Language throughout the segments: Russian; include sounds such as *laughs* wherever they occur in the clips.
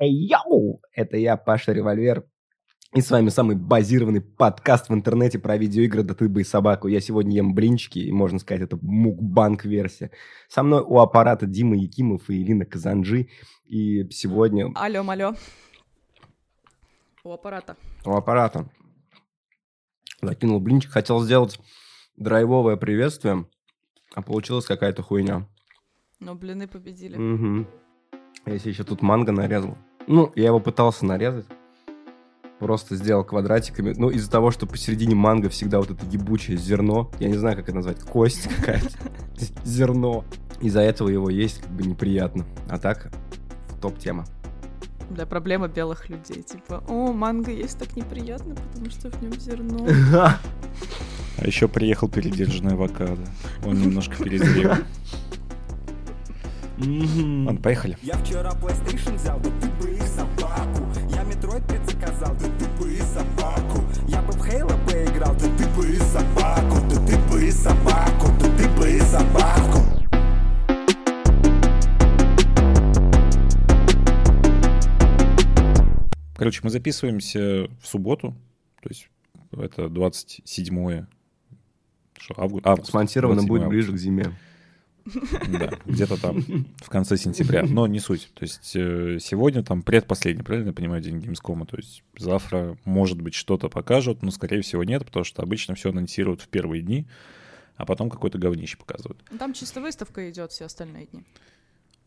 Эй, йоу! Это я, Паша Револьвер. И с вами самый базированный подкаст в интернете про видеоигры «Да ты бы и собаку». Я сегодня ем блинчики, и можно сказать, это мукбанк-версия. Со мной у аппарата Дима Якимов и Ирина Казанжи. И сегодня... Алло, алло. У аппарата. У аппарата. Закинул блинчик, хотел сделать драйвовое приветствие, а получилась какая-то хуйня. Но блины победили. Угу. Если еще тут манго нарезал. Ну, я его пытался нарезать. Просто сделал квадратиками. Ну, из-за того, что посередине манго всегда вот это ебучее зерно. Я не знаю, как это назвать. Кость какая-то. *laughs* Зерно. Из-за этого его есть как бы неприятно. А так, топ-тема. Да, проблема белых людей. Типа, о, манго есть так неприятно, потому что в нем зерно. *laughs* А еще приехал передержанный авокадо. Он немножко перезрел. Ладно, поехали. Я вчера PlayStation взял, ты. Metroid предзаказал, да ты бы и собаку. Я бы в Halo поиграл, да ты бы и собаку. Да ты бы и собаку, да ты бы и собаку. Короче, мы записываемся в субботу, то есть это 27 что, август, август. Смонтировано будет ближе к зиме. Да, где-то там в конце сентября. Но не суть. То есть э, сегодня там предпоследний, правильно я понимаю, день Gamescom. То есть завтра, может быть, что-то покажут, но, скорее всего, нет, потому что обычно все анонсируют в первые дни, а потом какое-то говнище показывают. Там чисто выставка идет все остальные дни.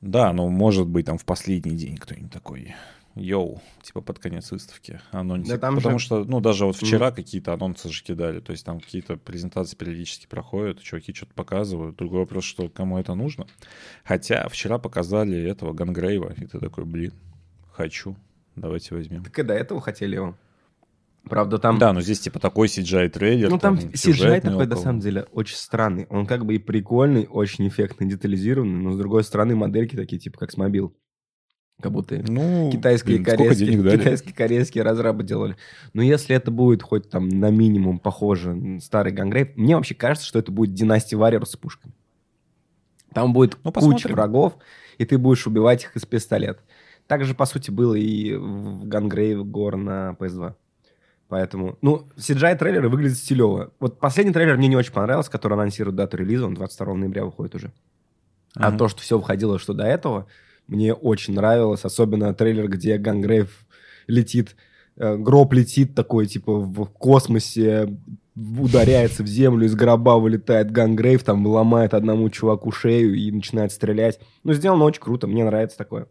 Да, но может быть там в последний день кто-нибудь такой йоу, типа под конец выставки анонс. Да, Потому же... что, ну, даже вот вчера mm. какие-то анонсы же кидали, то есть там какие-то презентации периодически проходят, чуваки что-то показывают. Другой вопрос, что кому это нужно. Хотя вчера показали этого Gungrave а, и ты такой, блин, хочу, давайте возьмем. Так и до этого хотели его. Правда, там... Да, но здесь типа такой CGI-трейлер. Ну, там, там CGI такой, около. на самом деле, очень странный. Он как бы и прикольный, очень эффектный, детализированный, но, с другой стороны, модельки такие, типа, как с мобил. Как будто ну, китайские, блин, корейские, китайские, корейские разрабы делали. Но если это будет хоть там на минимум похоже старый Gungrave, мне вообще кажется, что это будет Dynasty Warriors с пушками. Там будет ну, куча врагов, и ты будешь убивать их из пистолета. Так же, по сути, было и в Gungrave Gore на PS2. Поэтому, ну, CGI-трейлеры выглядят стилево. Вот последний трейлер мне не очень понравился, который анонсирует дату релиза, он 22 ноября выходит уже. Mm-hmm. А то, что все выходило, что до этого, мне очень нравилось, особенно трейлер, где Gungrave летит, э, гроб летит такой, типа, в космосе, ударяется в землю, из гроба вылетает Gungrave, там ломает одному чуваку шею и начинает стрелять. Ну, сделано очень круто, мне нравится такое.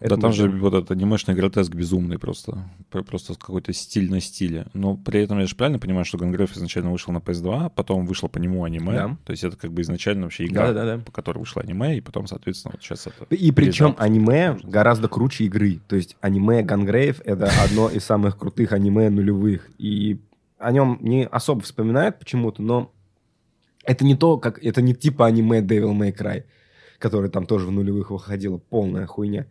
Это да там же вот этот анимешный гротеск безумный просто. Просто какой-то стиль на стиле. Но при этом я же правильно понимаю, что Gungrave изначально вышел на PS2, а потом вышло по нему аниме. Да. То есть это как бы изначально вообще игра, да, да, да. по которой вышло аниме, и потом, соответственно, вот сейчас это... И причем аниме гораздо круче игры. То есть аниме Gungrave — это одно из самых крутых аниме нулевых. И о нем не особо вспоминают почему-то, но это не то, как... Это не типа аниме Devil May Cry, который там тоже в нулевых выходила. Полная хуйня.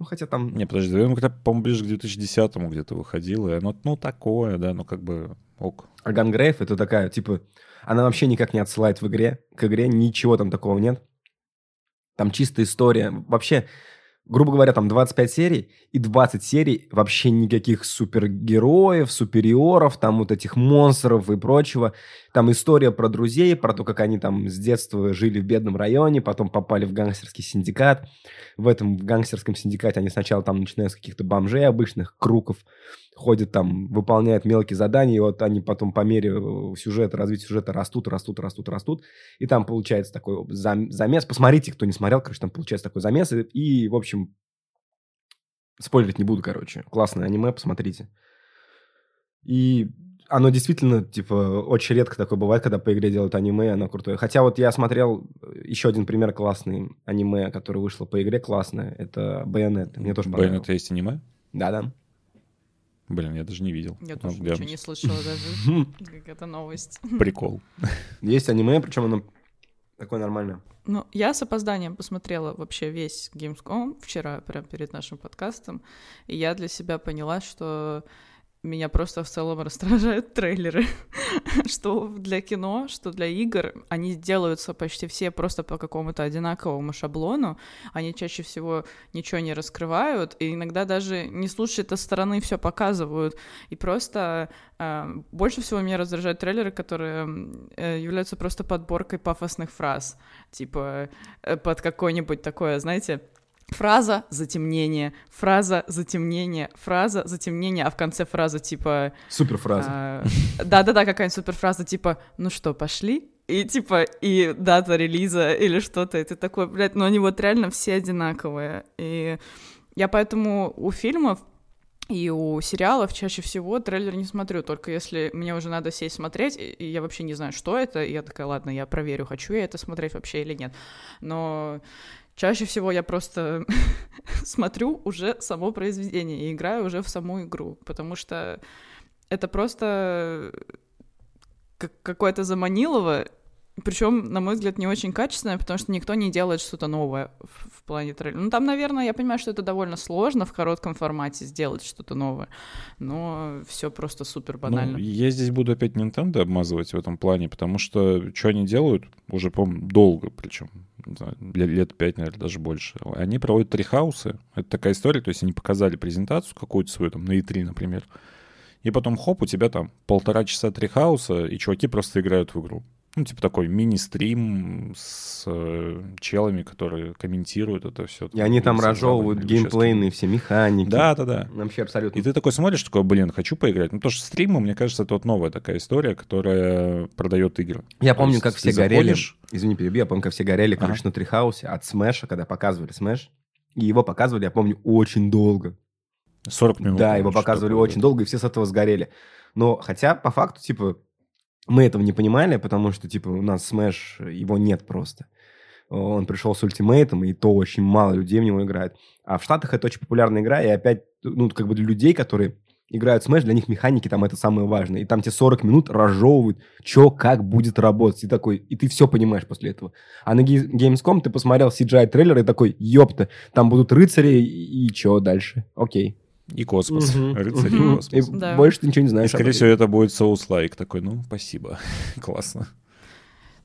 Ну, хотя там... Не, подожди, ну, когда, по-моему, ближе к 2010-му где-то выходило, и оно, ну, такое, да, ну, как бы ок. А Gungrave — это такая, типа, она вообще никак не отсылает в игре, к игре ничего там такого нет. Там чистая история. Вообще, грубо говоря, там 25 серий, и 20 серий вообще никаких супергероев, супериоров, там вот этих монстров и прочего. Там история про друзей, про то, как они там с детства жили в бедном районе, потом попали в гангстерский синдикат. В этом в гангстерском синдикате они сначала там начинают с каких-то бомжей обычных, круков, ходят там, выполняют мелкие задания, и вот они потом по мере э, сюжета, развития сюжета растут, растут, растут, растут. И там получается такой замес. Посмотрите, кто не смотрел, короче, там получается такой замес. И, и в общем, спойлерить не буду, короче. Классное аниме, посмотрите. И оно действительно, типа, очень редко такое бывает, когда по игре делают аниме, оно крутое. Хотя вот я смотрел э, еще один пример классный аниме, который вышло по игре классное. Это Байонет. Мне тоже понравилось. Байонет есть аниме? Да-да. Блин, я даже не видел. Я тоже ну, ничего не слышала *laughs* даже, как это новость. Прикол. Есть аниме, причем оно такое нормальное. Ну, я с опозданием посмотрела вообще весь Gamescom вчера, прямо перед нашим подкастом, и я для себя поняла, что меня просто в целом раздражают *laughs* трейлеры, что для кино, что для игр, они делаются почти все просто по какому-то одинаковому шаблону, они чаще всего ничего не раскрывают, и иногда даже не слушая со стороны все показывают, и просто э, больше всего меня раздражают трейлеры, которые э, являются просто подборкой пафосных фраз, типа э, под какое-нибудь такое, знаете, фраза затемнение, фраза затемнение, фраза затемнение, а в конце фраза типа... Суперфраза. А, да-да-да, какая-нибудь суперфраза типа «ну что, пошли?» И типа, и дата релиза или что-то, и ты такой, блядь, ну они вот реально все одинаковые. И я поэтому у фильмов и у сериалов чаще всего трейлер не смотрю, только если мне уже надо сесть смотреть, и я вообще не знаю, что это, и я такая, ладно, я проверю, хочу я это смотреть вообще или нет. Но Чаще всего я просто *laughs* смотрю уже само произведение и играю уже в саму игру, потому что это просто какое-то заманилово, причем, на мой взгляд, не очень качественное, потому что никто не делает что-то новое в, в плане трейлера. Ну, там, наверное, я понимаю, что это довольно сложно в коротком формате сделать что-то новое, но все просто супер ну, банально. Ну, я здесь буду опять Nintendo обмазывать в этом плане, потому что что они делают, уже, по-моему, долго причем, лет пять, наверное, даже больше. Они проводят Treehouse ы. Это такая история, то есть они показали презентацию какую-то свою, там, на E3, например, и потом, хоп, у тебя там полтора часа Treehouse а, и чуваки просто играют в игру. Ну, типа такой мини-стрим с э, челами, которые комментируют это все. И они там разжевывают геймплейные все механики. Да, да, да. Вообще абсолютно. И ты такой смотришь, такой, блин, хочу поиграть. Ну, то, что стримы, мне кажется, это вот новая такая история, которая продает игры. Я помню, есть, как все горели. Заходишь... Извини, перебью, я помню, как все горели, короче, ага. на Трихаусе от Смеша, когда показывали Смеш. И его показывали, я помню, очень долго. 40 минут. Да, его показывали очень долго, и все с этого сгорели. Но хотя, по факту, типа, мы этого не понимали, потому что, типа, у нас Smash, его нет просто. Он пришел с ультимейтом, и то очень мало людей в него играет. А в Штатах это очень популярная игра, и опять, ну, как бы для людей, которые играют Smash, для них механики там это самое важное. И там тебе 40 минут разжевывают, что, как будет работать. И такой, и ты все понимаешь после этого. А на Gamescom ты посмотрел CGI-трейлер и такой, ёпта, там будут рыцари, и, и что дальше? Окей. И космос. Угу. Рыцарь угу. и космос. И да. Больше ты ничего не знаешь. И, скорее всего, это будет соус-лайк. Такой, ну, спасибо. *laughs* Классно.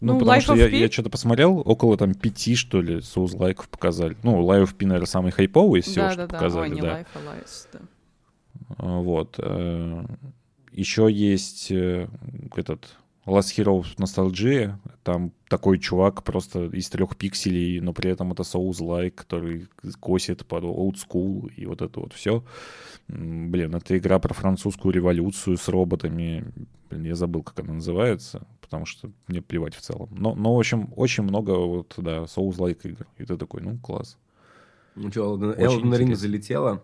Ну, ну потому что я, я что-то посмотрел, около там пяти, что ли, соус-лайков показали. Ну, Life of P, наверное, самый хайповый из всего, да, что да, показали. Да, Ой, не да. Life, а Lies, да. А, вот. Э, Еще есть э, этот Last Hero Nostalgia, там такой чувак просто из трех пикселей, но при этом это Souls-like, который косит под old school и вот это вот все. Блин, это игра про французскую революцию с роботами. Блин, я забыл, как она называется, потому что мне плевать в целом. Но, но в общем, очень много вот, да, Souls-like игр. И ты такой, ну, класс. Ну что, Elden Ring залетела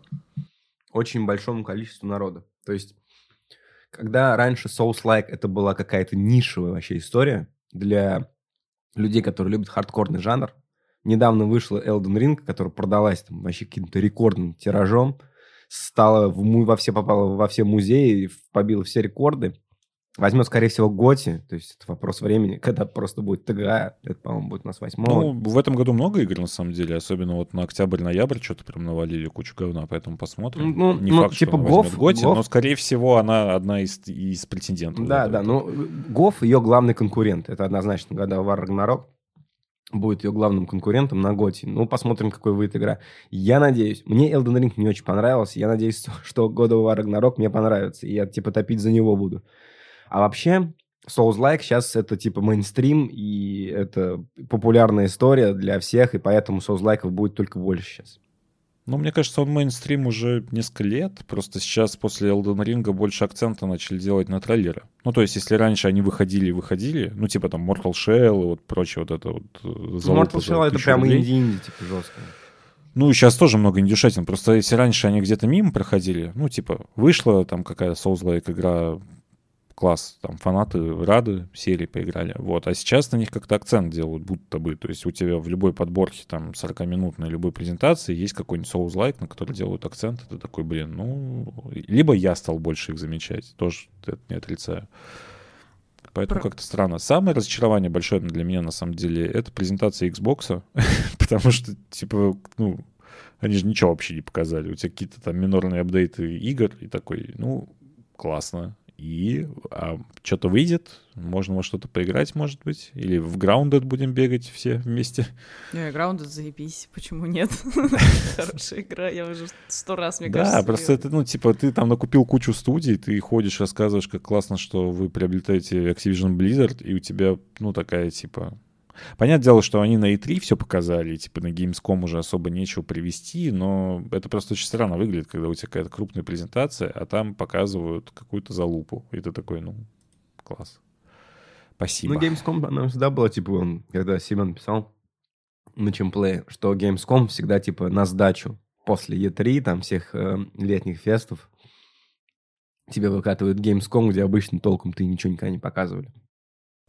очень большому количеству народа. То есть когда раньше Souls-like это была какая-то нишевая вообще история для людей, которые любят хардкорный жанр, недавно вышла Elden Ring, которая продалась там вообще каким-то рекордным тиражом, стала в, во все попала во все музеи, побила все рекорды. Возьмет, скорее всего, Готи, то есть это вопрос времени, *laughs* когда просто будет ТГА, это, по-моему, будет у нас 8 Ну, в этом году много игр, на самом деле, особенно вот на октябрь-ноябрь что-то прям навалили кучу говна, поэтому посмотрим. Ну, Не ну, факт, типа что Гоф, Готи, Гоф... но, скорее всего, она одна из, из претендентов. Да, да, ну, Гоф ее главный конкурент, это однозначно, когда War Ragnarok будет ее главным конкурентом на Готи. Ну, посмотрим, какой выйдет игра. Я надеюсь, мне Elden Ring не очень понравился, я надеюсь, *laughs* что God of War Ragnarok мне понравится, и я, типа, топить за него буду. А вообще, Souls-like сейчас это типа мейнстрим, и это популярная история для всех, и поэтому Souls-like будет только больше сейчас. Ну, мне кажется, он мейнстрим уже несколько лет. Просто сейчас после Elden Ring больше акцента начали делать на трейлеры. Ну, то есть, если раньше они выходили и выходили, ну, типа там Mortal Shell и вот прочее вот это вот. Э, ну, Mortal Shell это прям инди-инди, типа, жестко. Ну, сейчас тоже много индюшатин. Просто если раньше они где-то мимо проходили, ну, типа, вышла там какая-то Souls-like игра, класс, там фанаты рады серии поиграли, вот, а сейчас на них как-то акцент делают, будто бы, то есть у тебя в любой подборке, там, 40-минутной любой презентации есть какой-нибудь соус-лайк, на который делают акцент, это такой, блин, ну, либо я стал больше их замечать, тоже это не отрицаю. Поэтому Про... как-то странно. Самое разочарование большое для меня, на самом деле, это презентация Xbox, *laughs* потому что, типа, ну, они же ничего вообще не показали. У тебя какие-то там минорные апдейты игр и такой, ну, классно. И а, что-то выйдет, можно во что-то поиграть, может быть. Или в Grounded будем бегать все вместе. Не, Grounded заебись, почему нет? *laughs* Хорошая игра, я уже сто раз, мне кажется. Да, просто это, ну, типа, ты там накупил кучу студий, ты ходишь, рассказываешь, как классно, что вы приобретаете Activision Blizzard, и у тебя, ну, такая, типа, Понятное дело, что они на E3 все показали, типа на Gamescom уже особо нечего привести, но это просто очень странно выглядит, когда у тебя какая-то крупная презентация, а там показывают какую-то залупу. И ты такой, ну, класс. Спасибо. Ну, Gamescom, она всегда была, типа, когда Симон писал на чемплее, что Gamescom всегда, типа, на сдачу после E3, там, всех э, летних фестов, тебе выкатывают Gamescom, где обычно толком ты ничего никогда не показывали.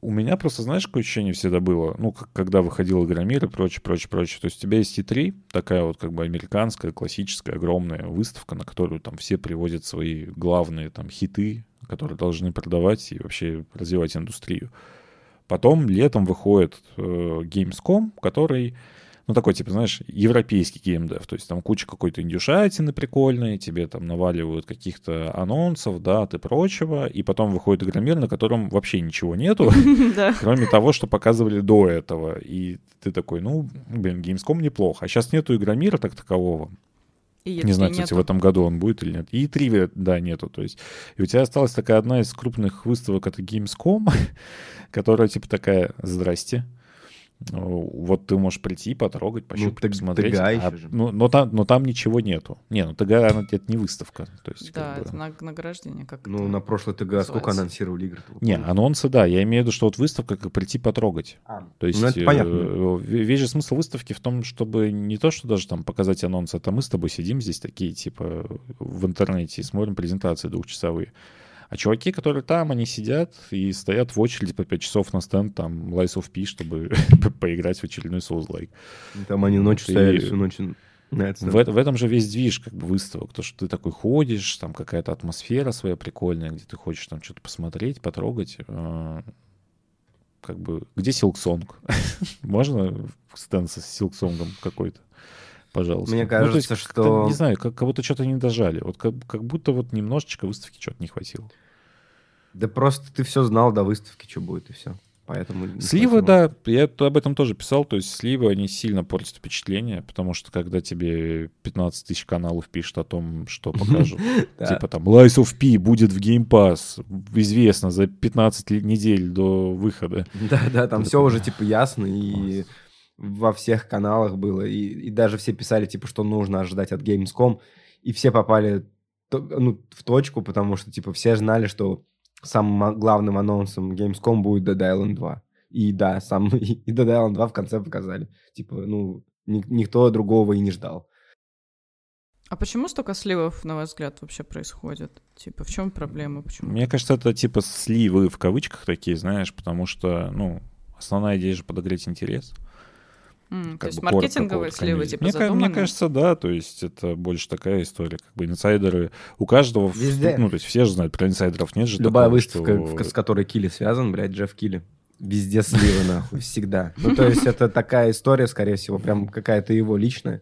У меня просто, знаешь, какое ощущение всегда было? Ну, как, когда выходил Игромир и прочее, прочее, прочее. То есть у тебя есть E3, такая вот как бы американская, классическая, огромная выставка, на которую там все приводят свои главные там хиты, которые должны продавать и вообще развивать индустрию. Потом летом выходит э, Gamescom, который ну, такой, типа, знаешь, европейский геймдев. То есть там куча какой-то индюшатины прикольной, тебе там наваливают каких-то анонсов, дат и прочего, и потом выходит игромир, на котором вообще ничего нету, *laughs* *laughs* кроме того, что показывали до этого. И ты такой, ну, блин, Gamescom неплохо. А сейчас нету игромира так такового. И не знаю, кстати, нету. в этом году он будет или нет. И тривия, да, нету. То есть, и у тебя осталась такая одна из крупных выставок, это Gamescom, *laughs* которая типа такая, здрасте, вот ты можешь прийти, потрогать, пощупать, ну, посмотреть. ТГА а, же. Ну, но, там, но там ничего нету. Не, ну ТГА это не выставка. То есть, да, это бы... награждение. Как ну, на прошлой ТГА называется? сколько анонсировали игр? Не, анонсы, да. Я имею в виду, что вот выставка, как прийти потрогать. А, то есть, ну, это понятно. Э, весь же смысл выставки в том, чтобы не то, что даже там показать анонсы, это мы с тобой сидим здесь такие, типа, в интернете и смотрим презентации двухчасовые. А чуваки, которые там, они сидят и стоят в очереди по 5 часов на стенд, там, Lies of P, чтобы *laughs* поиграть в очередной Souls-like. Там они ночью стояли всю ночь в, в этом же весь движ как бы выставок, то, что ты такой ходишь, там какая-то атмосфера своя прикольная, где ты хочешь там что-то посмотреть, потрогать. Э, как бы, где Силксонг? *laughs* Можно стенд с Силксонгом какой-то? Пожалуйста. Мне кажется, ну, есть, что... Не знаю, как, как будто что-то не дожали. Вот как, как будто вот немножечко выставки что-то не хватило. Да просто ты все знал до выставки, что будет, и все. Поэтому сливы, да, я об этом тоже писал, то есть сливы, они сильно портят впечатление, потому что когда тебе 15 тысяч каналов пишут о том, что *laughs* покажут, типа там Lies of P будет в Game Pass, известно, за 15 недель до выхода. Да-да, там все уже типа ясно, и во всех каналах было, и, и даже все писали, типа, что нужно ожидать от Gamescom, и все попали ну, в точку, потому что, типа, все знали, что самым главным анонсом Gamescom будет Dead Island 2. И да, сам *laughs* и Dead Island 2 в конце показали. Типа, ну, ни, никто другого и не ждал. А почему столько сливов, на ваш взгляд, вообще происходит? Типа, в чем проблема? Почему? Мне кажется, это типа сливы в кавычках такие, знаешь, потому что, ну, основная идея же подогреть интерес. Mm, то есть маркетинговые сливы типа мне, мне кажется, да, то есть это больше такая история, как бы инсайдеры у каждого, Везде. ну то есть все же знают про инсайдеров, нет же Любая такого, выставка, что... с которой Килли связан, блядь, Джефф Килли. Везде сливы, нахуй, всегда. Ну, то есть это такая история, скорее всего, прям какая-то его личная.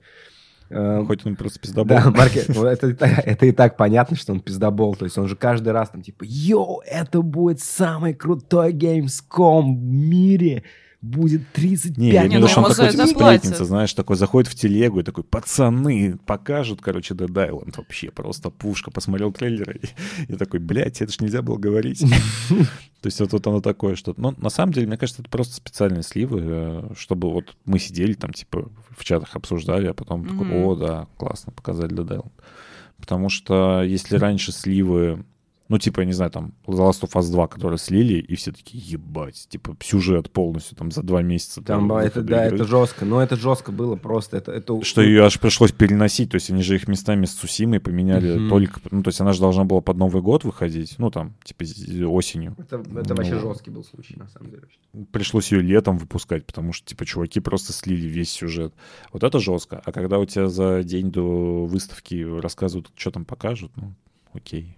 Эм, Хоть он просто пиздобол. *laughs* Да, маркет, ну, это, это и так понятно, что он пиздобол. То есть он же каждый раз там типа, йоу, это будет самый крутой Gamescom в мире будет 35 Не, я имею в виду, что он такой типа сплетница, знаешь, такой заходит в телегу и такой, пацаны, покажут, короче, Dead Island вообще, просто пушка. Посмотрел трейлер и, и такой, блядь, это ж нельзя было говорить. То есть вот, вот оно такое что-то. Но на самом деле, мне кажется, это просто специальные сливы, э, чтобы вот мы сидели там, типа, в чатах обсуждали, а потом такой, о, да, классно, показали Dead Island. Потому что если раньше сливы ну, типа, я не знаю, там, The Last of Us 2, которые слили, и все такие, ебать, типа, сюжет полностью там за два месяца. Там, там это, да, игры. это жестко, но это жестко было просто. Это, это... Что ее аж пришлось переносить, то есть они же их местами с Сусимой поменяли mm-hmm. только, ну, то есть она же должна была под Новый год выходить, ну, там, типа, осенью. Это, это ну, вообще жесткий был случай, на самом деле. Пришлось ее летом выпускать, потому что, типа, чуваки просто слили весь сюжет. Вот это жестко. А когда у тебя за день до выставки рассказывают, что там покажут, ну, окей.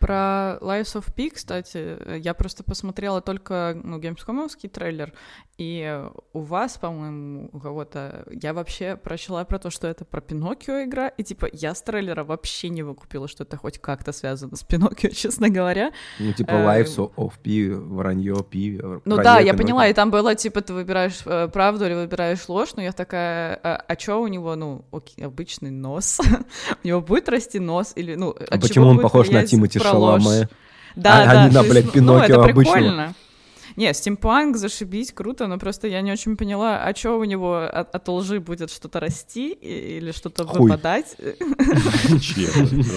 Про Lies of P, кстати, я просто посмотрела только ну, геймскомовский трейлер, и у вас, по-моему, у кого-то, я вообще прочла про то, что это про Пиноккио игра, и типа я с трейлера вообще не выкупила, что это хоть как-то связано с Пиноккио, *laughs* честно говоря. Ну, типа э, Lives of P, вранье P. Ну да, я поняла, и там было, типа, ты выбираешь э, правду или выбираешь ложь, но я такая, а, а чё у него, ну, обычный нос? *laughs* у него будет расти нос или, ну, А почему он похож на Тимати Шаломе? Да, а, да, а не на, блядь, Пиноккио ну, это обычного. прикольно. Не, стимпанк, зашибись, круто, но просто я не очень поняла, а что у него от, от лжи будет что-то расти или что-то выпадать?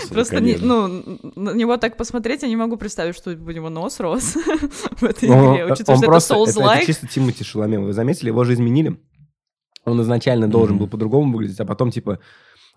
Просто, ну, на него так посмотреть, я не могу представить, что у него нос рос *laughs* в этой игре, учитывая, что это Souls-like. Это чисто Тимати Шаломе, вы заметили, его же изменили? Он изначально должен был по-другому выглядеть, а потом, типа,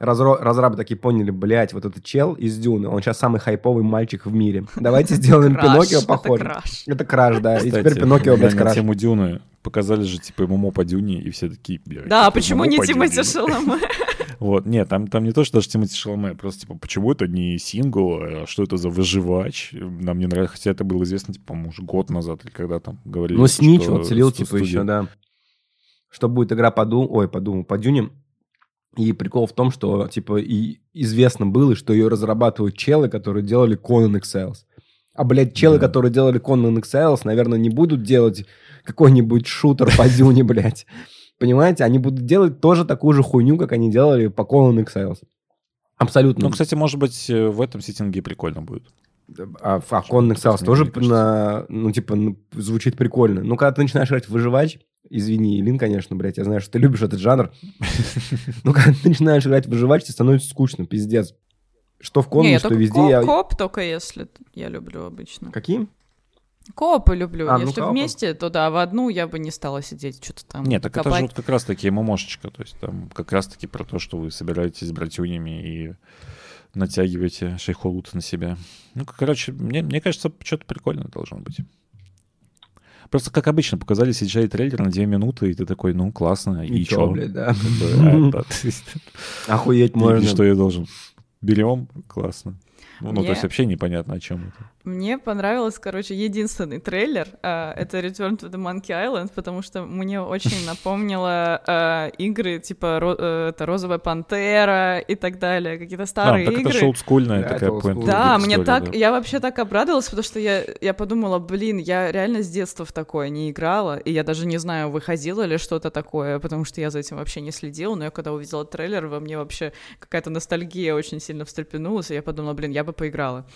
разро- разрабы такие поняли, блядь, вот этот чел из Дюны, он сейчас самый хайповый мальчик в мире. *laughs* Давайте сделаем Пиноккио похожим. Это краш, да. И теперь Пиноккио, блядь, краш. тему Дюны показали же, типа, ему по Дюне, и все такие, Да, почему не Тимати Шаломе? *laughs* Вот, нет, там, там не то, что даже Тимати Шаломе, просто, типа, почему это не сингл, а что это за выживач? Нам не нравится, хотя это было известно, типа, по-моему, уже год назад, или когда там говорили, Ну, Снич вот целил, типа, еще, да. Что будет игра по Ду, ой, по Думу, по Дюне, и прикол в том, что, типа, и известно было, что ее разрабатывают челы, которые делали Conan Exiles. А, блядь, челы, да. которые делали Conan Exiles, наверное, не будут делать какой-нибудь шутер по Дюне, *laughs* блядь. Понимаете? Они будут делать тоже такую же хуйню, как они делали по Conan Exiles. Абсолютно. Ну, кстати, может быть, э, в этом сеттинге прикольно будет. А, а Conan Exiles тоже, на, ну, типа, звучит прикольно. Ну, когда ты начинаешь играть в выживач, Извини, Илин, конечно, блядь, я знаю, что ты любишь этот жанр. *laughs* Но когда ты начинаешь играть в выживач, тебе становится скучно, пиздец. Что в комнате, что везде. Коп, я... коп только если я люблю обычно. Какие? Копы люблю. А, ну Если ну, вместе, то да, в одну я бы не стала сидеть, что-то там. Нет, так копать. это же вот как раз-таки ММОшечка. То есть там как раз-таки про то, что вы собираетесь с братюнями и натягиваете шейхолут на себя. Ну, короче, мне, мне кажется, что-то прикольное должно быть. Просто, как обычно, показали CGI трейлер на 2 минуты, и ты такой, ну, классно, и, чё? блядь, да. *laughs* Охуеть можно. И что я должен? Берем, классно. Ну, ну, то есть вообще непонятно, о чем это. Мне понравился, короче, единственный трейлер. Uh, это Return to the Monkey Island, потому что мне очень *laughs* напомнило uh, игры типа ро- uh, это Розовая Пантера и так далее, какие-то старые а, так игры. это олдскульная да, такая point. Да, мне так, да. я вообще так обрадовалась, потому что я, я подумала, блин, я реально с детства в такое не играла, и я даже не знаю, выходило ли что-то такое, потому что я за этим вообще не следила, но я когда увидела трейлер, во мне вообще какая-то ностальгия очень сильно встрепенулась, и я подумала, блин, я бы поиграла.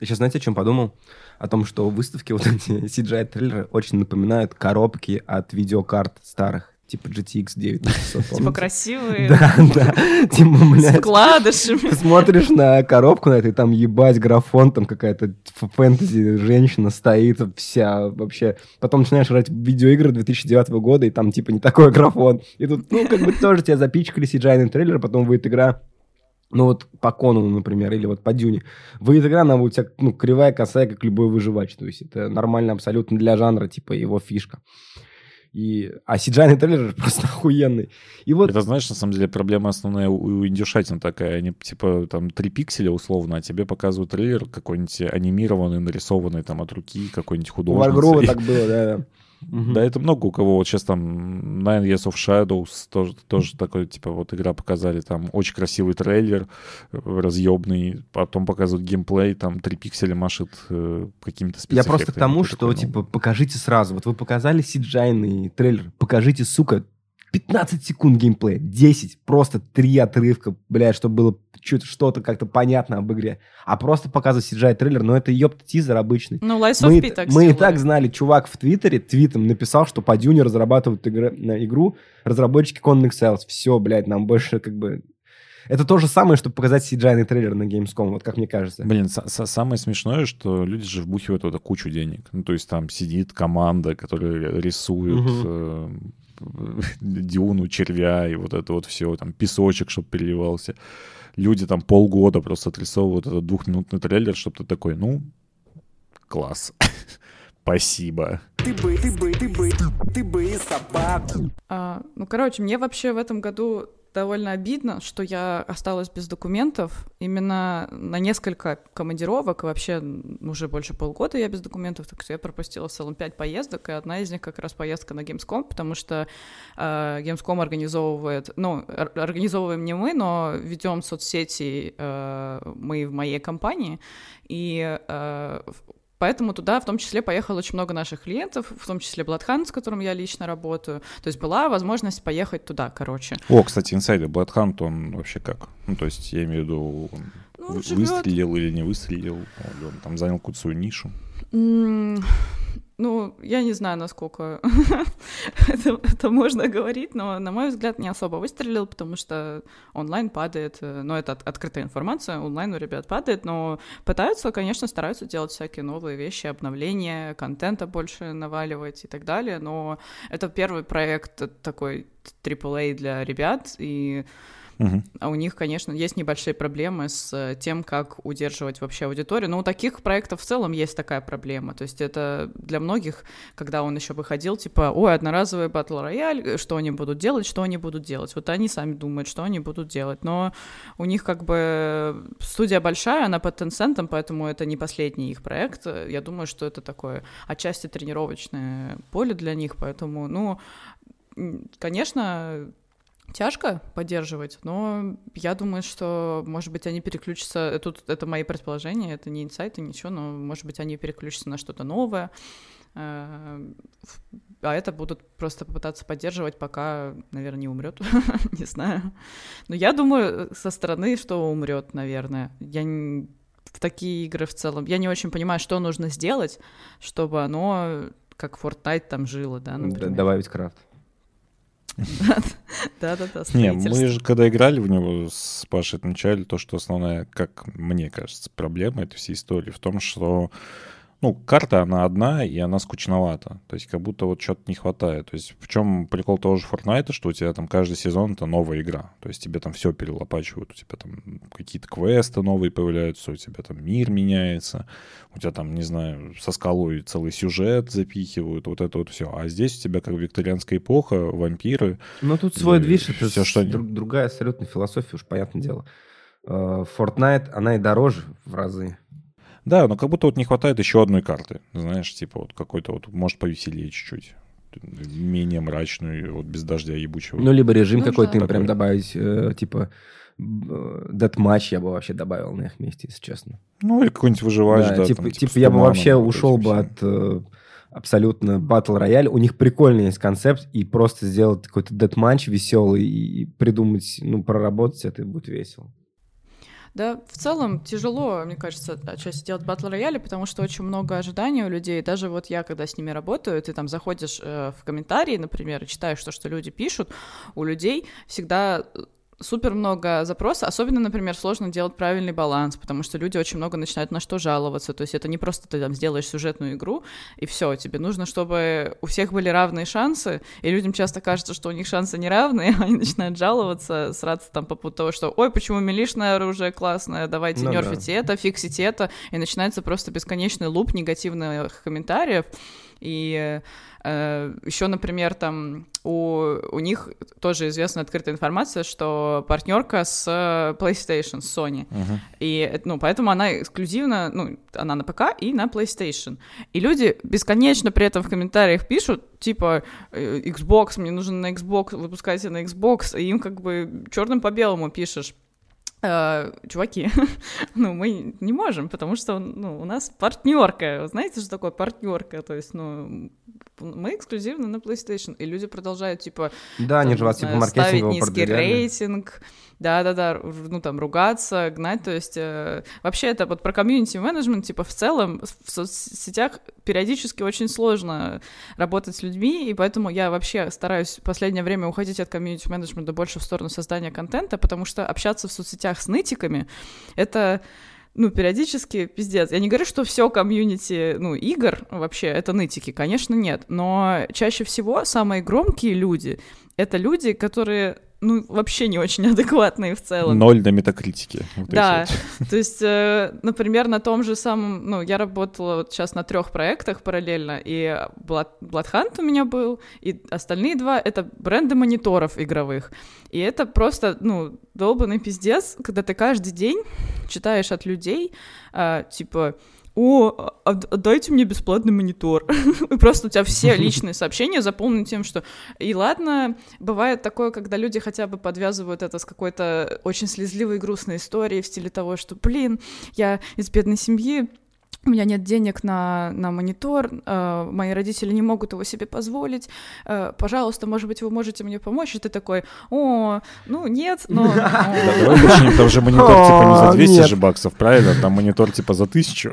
Я сейчас, знаете, о чем подумал? О том, что выставки, вот эти *laughs* CGI-трейлеры очень напоминают коробки от видеокарт старых типа GTX 9600. Типа красивые. *laughs* Да, да. Типа, блядь. Вкладышами. Смотришь на коробку на этой, там ебать графон, там какая-то фэнтези женщина стоит вся вообще. Потом начинаешь играть видеоигры 2009 года, и там типа не такой графон. И тут, ну, как бы тоже тебя запичкали CGI трейлер, потом выйдет игра ну вот по Конану, например, или вот по Дюне. Выйдет игра, она будет вся, ну, кривая, косая, как любой выживач. То есть это нормально абсолютно для жанра, типа его фишка. И... А CGI трейлер *laughs* просто охуенный. И вот... Это, знаешь, на самом деле проблема основная у индюшатин такая. Они, типа, там, три пикселя условно, а тебе показывают трейлер какой-нибудь анимированный, нарисованный там от руки, какой-нибудь художник. У Варгрова так было, да. Угу. Да, это много у кого. Вот сейчас там Nine Years of Shadows тоже, тоже такой, типа, вот игра показали, там очень красивый трейлер, э, разъебный, потом показывают геймплей, там три пикселя машет э, какими-то Я просто к тому, что, такой, ну... типа, покажите сразу. Вот вы показали cgi трейлер, покажите, сука, 15 секунд геймплея, 10, просто три отрывка, блядь, чтобы было что-то как-то понятно об игре. А просто показывать CGI трейлер, ну это ёпта тизер обычный. Ну, Lies of мы, P так Мы и так знали, чувак в Твиттере твитом написал, что по Дюне разрабатывают игры, на игру разработчики Conan Exiles. Все, блядь, нам больше как бы... Это то же самое, чтобы показать CGI трейлер на Gamescom, вот как мне кажется. Блин, самое смешное, что люди же вбухивают туда кучу денег. Ну, то есть там сидит команда, которая рисует угу. э, дюну, червя и вот это вот все, там песочек, чтобы переливался люди там полгода просто отрисовывают этот двухминутный трейлер, чтобы ты такой, ну, класс. *laughs* Спасибо. Ты бы, ты бы, ты бы, ты бы собаку. А, ну, короче, мне вообще в этом году довольно обидно, что я осталась без документов. Именно на несколько командировок, вообще уже больше полгода я без документов, так что я пропустила в целом пять поездок, и одна из них как раз поездка на Gamescom, потому что э, Gamescom организовывает, ну, организовываем не мы, но ведем соцсети э, мы в моей компании, и э, Поэтому туда в том числе поехало очень много наших клиентов, в том числе Bloodhound, с которым я лично работаю. То есть была возможность поехать туда, короче. О, кстати, инсайдер Bloodhound, он вообще как? Ну, то есть я имею в виду, он ну, выстрелил или не выстрелил, он там занял какую-то свою нишу. Ну, я не знаю, насколько *laughs* это, это можно говорить, но, на мой взгляд, не особо выстрелил, потому что онлайн падает, э, ну, это от, открытая информация, онлайн у ребят падает, но пытаются, конечно, стараются делать всякие новые вещи, обновления, контента больше наваливать и так далее, но это первый проект такой AAA для ребят, и А у них, конечно, есть небольшие проблемы с э, тем, как удерживать вообще аудиторию. Но у таких проектов в целом есть такая проблема. То есть это для многих, когда он еще выходил, типа, ой, одноразовый батл рояль, что они будут делать, что они будут делать. Вот они сами думают, что они будут делать. Но у них как бы студия большая, она под Tencent, поэтому это не последний их проект. Я думаю, что это такое отчасти тренировочное поле для них, поэтому, ну, конечно, тяжко поддерживать, но я думаю, что, может быть, они переключатся, тут это мои предположения, это не инсайты, ничего, но, может быть, они переключатся на что-то новое, э, а это будут просто попытаться поддерживать, пока, наверное, не умрет, *laughs* не знаю. Но я думаю со стороны, что умрет, наверное. Я не... в такие игры в целом, я не очень понимаю, что нужно сделать, чтобы оно как Fortnite там жило, да, например. Добавить крафт. *laughs* Да-да-да, Не, мы же когда играли в него с Пашей отмечали то, что основная, как мне кажется, проблема этой всей истории в том, что ну, карта, она одна, и она скучновата. То есть как будто вот что-то не хватает. То есть в чем прикол того же Fortnite, что у тебя там каждый сезон это новая игра. То есть тебе там все перелопачивают, у тебя там какие-то квесты новые появляются, у тебя там мир меняется, у тебя там, не знаю, со скалой целый сюжет запихивают, вот это вот все. А здесь у тебя как викторианская эпоха, вампиры. Ну тут свой движ, это все, что... другая абсолютно философия, уж понятное дело. Э, Fortnite, она и дороже в разы. Да, но как будто вот не хватает еще одной карты. Знаешь, типа вот какой-то вот, может, повеселее чуть-чуть. Менее мрачную, вот без дождя ебучего. Ну, либо режим ну, какой-то им прям добавить, э, типа датматч я бы вообще добавил на их месте, если честно. Ну, или какой-нибудь выживаешь, да. да типа, там, типа, типа я бы вообще ушел бы от э, абсолютно батл рояль. У них прикольный есть концепт, и просто сделать какой-то датматч веселый и придумать, ну, проработать это будет весело. Да, в целом тяжело, мне кажется, отчасти делать батл рояли, потому что очень много ожиданий у людей. Даже вот я, когда с ними работаю, ты там заходишь э, в комментарии, например, и читаешь то, что люди пишут, у людей всегда супер много запросов, особенно, например, сложно делать правильный баланс, потому что люди очень много начинают на что жаловаться, то есть это не просто ты там сделаешь сюжетную игру, и все, тебе нужно, чтобы у всех были равные шансы, и людям часто кажется, что у них шансы не равные, *laughs* они начинают жаловаться, сраться там по поводу того, что ой, почему милишное оружие классное, давайте ну, нерфите да. это, фиксите это, и начинается просто бесконечный луп негативных комментариев, и э, еще, например, там у, у них тоже известна открытая информация, что партнерка с PlayStation, с Sony. Uh-huh. И, ну, поэтому она эксклюзивно, ну, она на ПК и на PlayStation. И люди бесконечно при этом в комментариях пишут, типа, «Э, Xbox, мне нужен на Xbox, выпускайте на Xbox, и им как бы черным по белому пишешь. Uh, чуваки, *laughs* ну, мы не можем, потому что ну, у нас партнерка. Знаете, что такое партнерка? То есть, ну, мы эксклюзивно на PlayStation, и люди продолжают, типа, да, они же вас, типа, ставить низкий рейтинг, да-да-да, ну, там, ругаться, гнать, то есть, э, вообще это вот про комьюнити-менеджмент, типа, в целом в соцсетях периодически очень сложно работать с людьми, и поэтому я вообще стараюсь в последнее время уходить от комьюнити-менеджмента больше в сторону создания контента, потому что общаться в соцсетях с нытиками — это ну, периодически пиздец. Я не говорю, что все комьюнити, ну, игр вообще это нытики, конечно, нет. Но чаще всего самые громкие люди — это люди, которые ну, вообще не очень *laughs* адекватные в целом. Ноль на метакритике. Вот да, *laughs* то есть, э, например, на том же самом, ну, я работала вот сейчас на трех проектах параллельно, и Blood, Bloodhunt у меня был, и остальные два — это бренды мониторов игровых. И это просто, ну, долбанный пиздец, когда ты каждый день читаешь от людей, э, типа, о, отдайте мне бесплатный монитор. *laughs* И просто у тебя все *laughs* личные сообщения заполнены тем, что... И ладно, бывает такое, когда люди хотя бы подвязывают это с какой-то очень слезливой и грустной историей в стиле того, что, блин, я из бедной семьи, у меня нет денег на, на монитор, э, мои родители не могут его себе позволить, э, пожалуйста, может быть, вы можете мне помочь? И ты такой, о, ну нет, но... *laughs* Давай уточним, там же монитор типа не за 200 же баксов, правильно? Там монитор типа за 1000.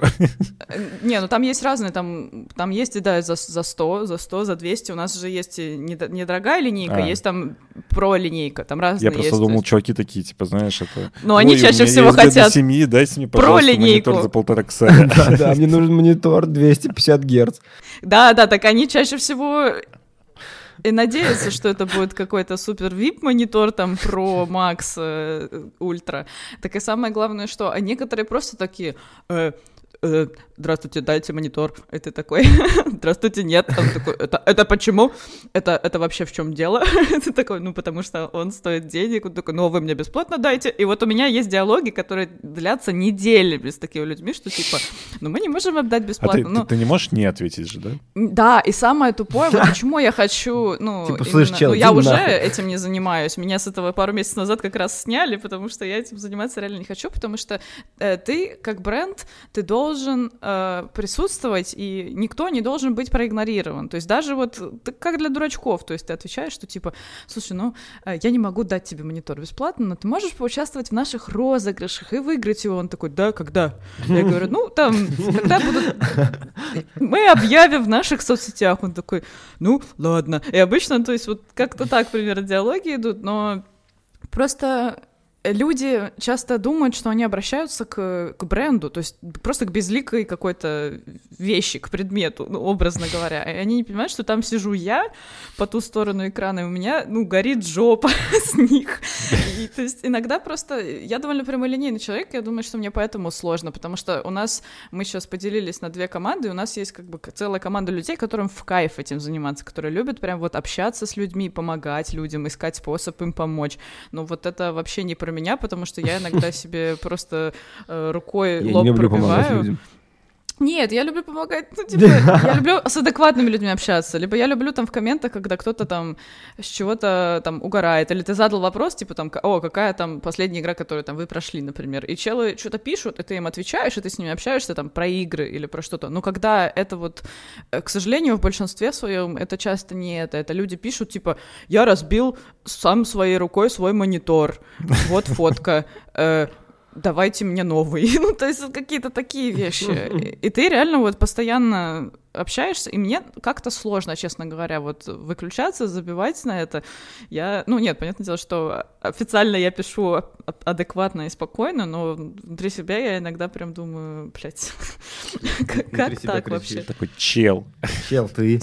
Э, не, ну там есть разные, там, там есть, да, за, за 100, за 100, за 200, у нас же есть недорогая линейка, а. есть там про линейка, там разные Я просто думал, чуваки такие, типа, знаешь, это... Но они чаще всего хотят... семьи, дайте мне, пожалуйста, монитор за полтора кса. *laughs* *laughs* Да, мне нужен монитор 250 Гц. Да, да, так они чаще всего и надеются, что это будет какой-то супер VIP монитор там Pro Max э, Ultra. Так и самое главное, что а некоторые просто такие э, э, здравствуйте, дайте монитор. И ты такой, *laughs* здравствуйте, нет. Он такой, это, это почему? Это, это вообще в чем дело? *laughs* ты такой, ну, потому что он стоит денег. Он такой, ну, вы мне бесплатно дайте. И вот у меня есть диалоги, которые длятся неделями с такими людьми, что типа, ну, мы не можем отдать бесплатно. А ты, ну, ты, ты не можешь не ответить же, да? Да, и самое тупое, вот *laughs* почему я хочу, ну, типа, слышь, чел, ну я уже нахуй. этим не занимаюсь. Меня с этого пару месяцев назад как раз сняли, потому что я этим заниматься реально не хочу, потому что э, ты, как бренд, ты должен э, присутствовать, и никто не должен быть проигнорирован. То есть даже вот как для дурачков, то есть ты отвечаешь, что типа, слушай, ну, э, я не могу дать тебе монитор бесплатно, но ты можешь поучаствовать в наших розыгрышах и выиграть его. Он такой, да, когда? Я говорю, ну, там, когда будут... Мы объявим в наших соцсетях. Он такой, ну, ладно. И обычно, то есть вот как-то так, примерно, диалоги идут, но просто люди часто думают, что они обращаются к, к бренду, то есть просто к безликой какой-то вещи, к предмету, ну, образно говоря. И они не понимают, что там сижу я по ту сторону экрана, и у меня, ну, горит жопа *laughs* с них. И, то есть иногда просто... Я довольно прямолинейный человек, я думаю, что мне поэтому сложно, потому что у нас... Мы сейчас поделились на две команды, и у нас есть как бы целая команда людей, которым в кайф этим заниматься, которые любят прям вот общаться с людьми, помогать людям, искать способ им помочь. Но вот это вообще не про меня, потому что я иногда себе просто э, рукой лоб пробиваю. Нет, я люблю помогать, ну, типа, я люблю с адекватными людьми общаться, либо я люблю там в комментах, когда кто-то там с чего-то там угорает, или ты задал вопрос, типа там, о, какая там последняя игра, которую там вы прошли, например, и челы что-то пишут, и ты им отвечаешь, и ты с ними общаешься там про игры или про что-то, но когда это вот, э, к сожалению, в большинстве своем это часто не это, это люди пишут, типа, я разбил сам своей рукой свой монитор, вот фотка, э, давайте мне новый. *laughs* ну, то есть какие-то такие вещи. И ты реально вот постоянно общаешься, и мне как-то сложно, честно говоря, вот выключаться, забивать на это. Я, ну нет, понятное дело, что официально я пишу адекватно и спокойно, но внутри себя я иногда прям думаю, блядь, *laughs* как так вообще? Такой чел. Чел, ты.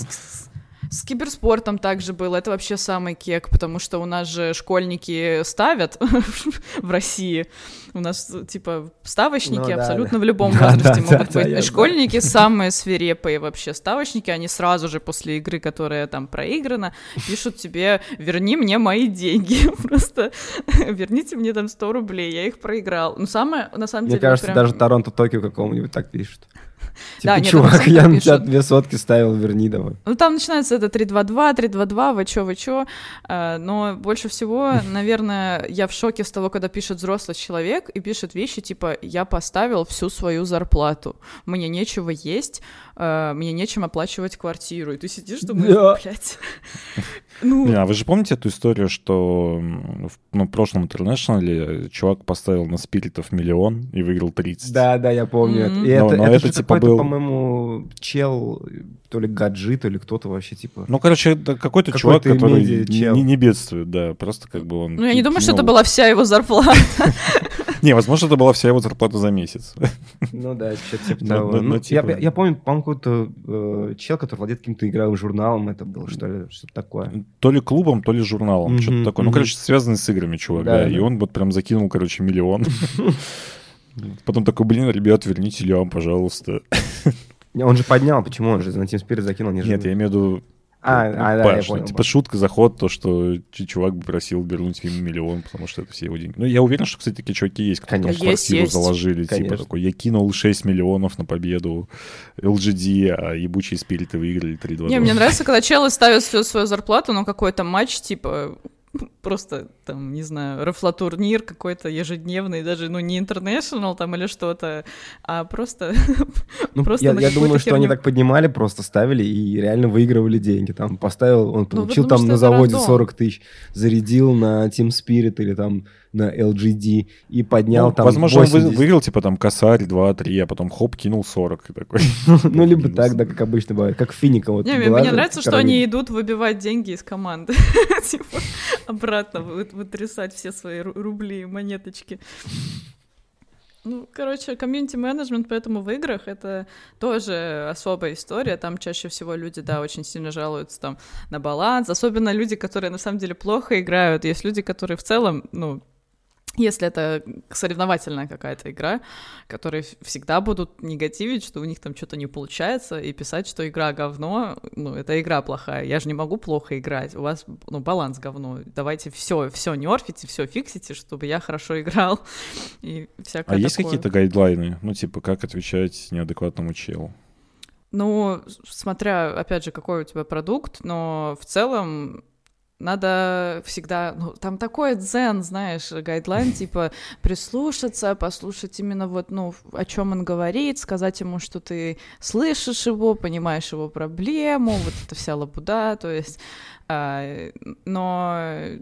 С киберспортом также было. Это вообще самый кек, потому что у нас же школьники ставят *laughs* в России. У нас, типа, ставочники ну, абсолютно да. в любом *laughs* возрасте да, могут быть. Школьники самые свирепые вообще. Ставочники, они сразу же после игры, которая там проиграна, пишут тебе, верни мне мои деньги. *laughs* Просто верните мне там 100 рублей, я их проиграл. Ну, самое, на самом Мне деле... Мне кажется, прям... даже Торонто-Токио какому-нибудь так пишут. *laughs* Типа, да, чувак, я на тебя две сотки ставил, верни давай. Ну, там начинается это 3-2-2, 3-2-2, вы чё, вы чё. А, но больше всего, наверное, я в шоке с того, когда пишет взрослый человек и пишет вещи типа «я поставил всю свою зарплату, мне нечего есть, а, мне нечем оплачивать квартиру». И ты сидишь, думаешь, да. блядь. *laughs* Ну... Не, а вы же помните эту историю, что в ну, прошлом интернешнале чувак поставил на спиритов миллион и выиграл 30? Да, да, я помню. Mm-hmm. И но, это, но это, это типа был... по-моему, чел, то ли гаджи, то ли кто-то вообще типа... Ну, короче, это какой-то, какой-то чувак, который не, не бедствует, да, просто как бы он... Ну, я не думаю, что это была вся его зарплата. *laughs* *laughs* Не, возможно, это была вся его зарплата за месяц. *laughs* Ну да, что-то типа того. Ну, типа я помню, по-моему, какой-то э, чел, который владеет каким-то игровым журналом, это было, что ли, что-то такое. То ли клубом, то ли журналом, что-то такое. Ну, короче, связанный с играми, чувак, да. И он вот прям закинул, короче, миллион. *laughs* Потом такой, блин, ребят, верните лям, пожалуйста. Он же поднял, почему? Он же на Team Spirit закинул, не Нет, я имею в виду а, а, да, я понял. Типа шутка, заход, то, что чувак бы просил вернуть ему миллион, потому что это все его деньги. Ну, я уверен, что, кстати, такие чуваки есть, которые Конечно. там квартиру есть, заложили. Типа Конечно. Типа такой, я кинул 6 миллионов на победу LGD, а ебучие спириты выиграли 3-2. Не, мне нравится, когда челы ставят всю свою зарплату на какой-то матч, типа, просто там, не знаю, рафлотурнир какой-то ежедневный, даже, ну, не интернешнл там или что-то, а просто... *laughs* Ну, просто я, я думаю, что они так поднимали, просто ставили и реально выигрывали деньги. Там поставил, он получил ну, там на заводе рандом. 40 тысяч, зарядил на Team Spirit или там на LGD и поднял ну, там Возможно, 80. он выиграл, типа, там, косарь 2-3, а потом хоп, кинул 40 и такой. *laughs* Ну, либо так, да, как обычно бывает, как Финика вот Не, мне нравится, что они идут выбивать деньги из команды, *laughs* типа, обратно вытрясать все свои рубли и монеточки. Ну, короче, комьюнити-менеджмент поэтому в играх — это тоже особая история. Там чаще всего люди, да, очень сильно жалуются там на баланс. Особенно люди, которые на самом деле плохо играют. Есть люди, которые в целом, ну, если это соревновательная какая-то игра, которые всегда будут негативить, что у них там что-то не получается, и писать, что игра говно, ну, это игра плохая, я же не могу плохо играть, у вас, ну, баланс говно, давайте все, все нерфите, все фиксите, чтобы я хорошо играл, *laughs* и всякое А такое. есть какие-то гайдлайны, ну, типа, как отвечать неадекватному челу? Ну, смотря, опять же, какой у тебя продукт, но в целом надо всегда, ну, там такой дзен, знаешь, гайдлайн, типа, прислушаться, послушать именно вот, ну, о чем он говорит, сказать ему, что ты слышишь его, понимаешь его проблему, вот эта вся лабуда, то есть, а, но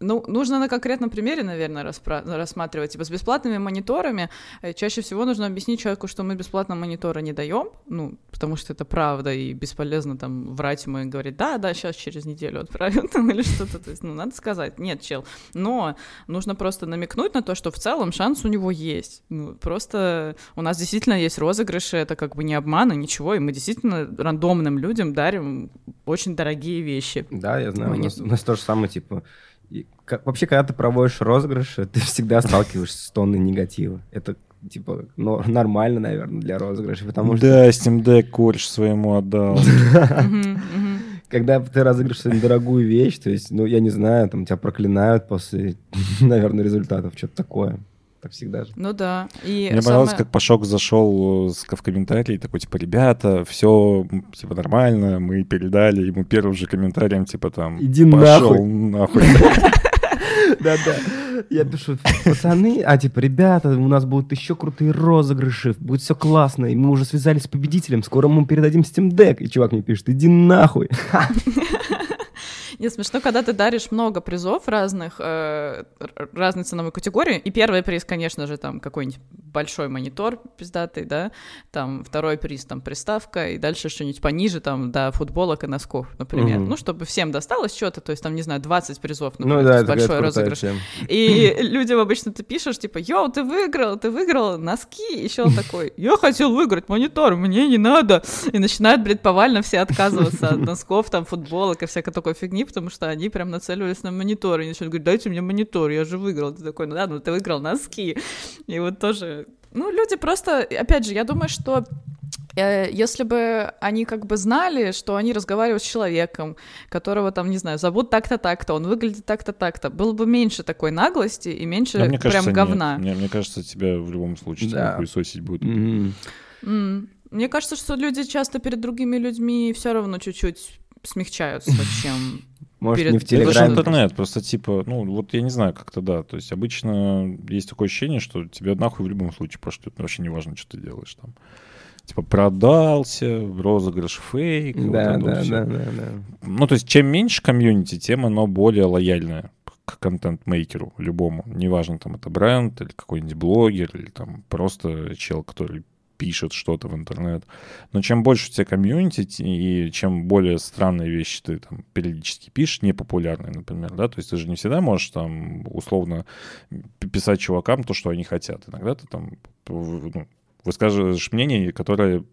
ну, нужно на конкретном примере, наверное, распра- рассматривать. Типа с бесплатными мониторами э, чаще всего нужно объяснить человеку, что мы бесплатно монитора не даем, ну, потому что это правда, и бесполезно там врать ему и говорить, да, да, сейчас через неделю отправим *laughs* там или что-то. То есть, ну, надо сказать, нет, чел. Но нужно просто намекнуть на то, что в целом шанс у него есть. Ну, просто у нас действительно есть розыгрыши, это как бы не обман, и ничего, и мы действительно рандомным людям дарим очень дорогие вещи. Да, я знаю, у нас, у нас то же самое, типа, и как, вообще, когда ты проводишь розыгрыши, ты всегда сталкиваешься с тонной негатива. Это типа но, нормально, наверное, для розыгрыша, потому что... Да, Steam Deck кореш своему отдал. Когда ты разыгрываешь дорогую вещь, то есть, ну, я не знаю, там тебя проклинают после, *laughs* наверное, результатов, что-то такое так всегда же. Ну да. И Мне самое... понравилось, как Пашок зашел в комментарии, такой, типа, ребята, все, типа, нормально, мы передали ему первым же комментарием, типа, там, Иди пошел нахуй. *laughs* Да-да. Я пишу, пацаны, а типа, ребята, у нас будут еще крутые розыгрыши, будет все классно, и мы уже связались с победителем, скоро мы передадим Steam Deck. И чувак мне пишет, иди нахуй. *laughs* Не смешно, когда ты даришь много призов разных, э, разной ценовой категории. И первый приз, конечно же, там какой-нибудь большой монитор пиздатый, да, там второй приз, там приставка, и дальше что-нибудь пониже, там, до футболок и носков, например. Угу. Ну, чтобы всем досталось что-то, то есть там, не знаю, 20 призов, ну например, ну, да, большой розыгрыш. И *laughs* людям обычно ты пишешь, типа, йоу, ты выиграл, ты выиграл носки, еще такой, я хотел выиграть монитор, мне не надо. И начинают, блядь, повально все отказываться от носков, там, футболок и всякой такой фигни, потому что они прям нацеливались на монитор и начали говорить, дайте мне монитор, я же выиграл. Ты такой, ну да, ну ты выиграл носки. И вот тоже, ну люди просто, опять же, я думаю, что э, если бы они как бы знали, что они разговаривают с человеком, которого там, не знаю, зовут так-то, так-то, он выглядит так-то, так-то, было бы меньше такой наглости и меньше да, мне прям кажется, говна. Мне, мне кажется, тебя в любом случае да. хуесосить будут. Mm-hmm. Mm. Мне кажется, что люди часто перед другими людьми все равно чуть-чуть смягчаются, чем может, перед... не в Телеграме. Это интернет, просто типа, ну, вот я не знаю, как-то да. То есть обычно есть такое ощущение, что тебе нахуй в любом случае пошлют. Вообще не важно, что ты делаешь там. Типа продался, розыгрыш фейк. Да, вот да, да, да, да. Ну, то есть чем меньше комьюнити, тем оно более лояльное к контент-мейкеру любому. Неважно, там это бренд или какой-нибудь блогер, или там просто чел, который пишет что-то в интернет. Но чем больше у тебя комьюнити, и чем более странные вещи ты там периодически пишешь, непопулярные, например, да, то есть ты же не всегда можешь там условно писать чувакам то, что они хотят. Иногда ты там ну, выскажешь мнение, которое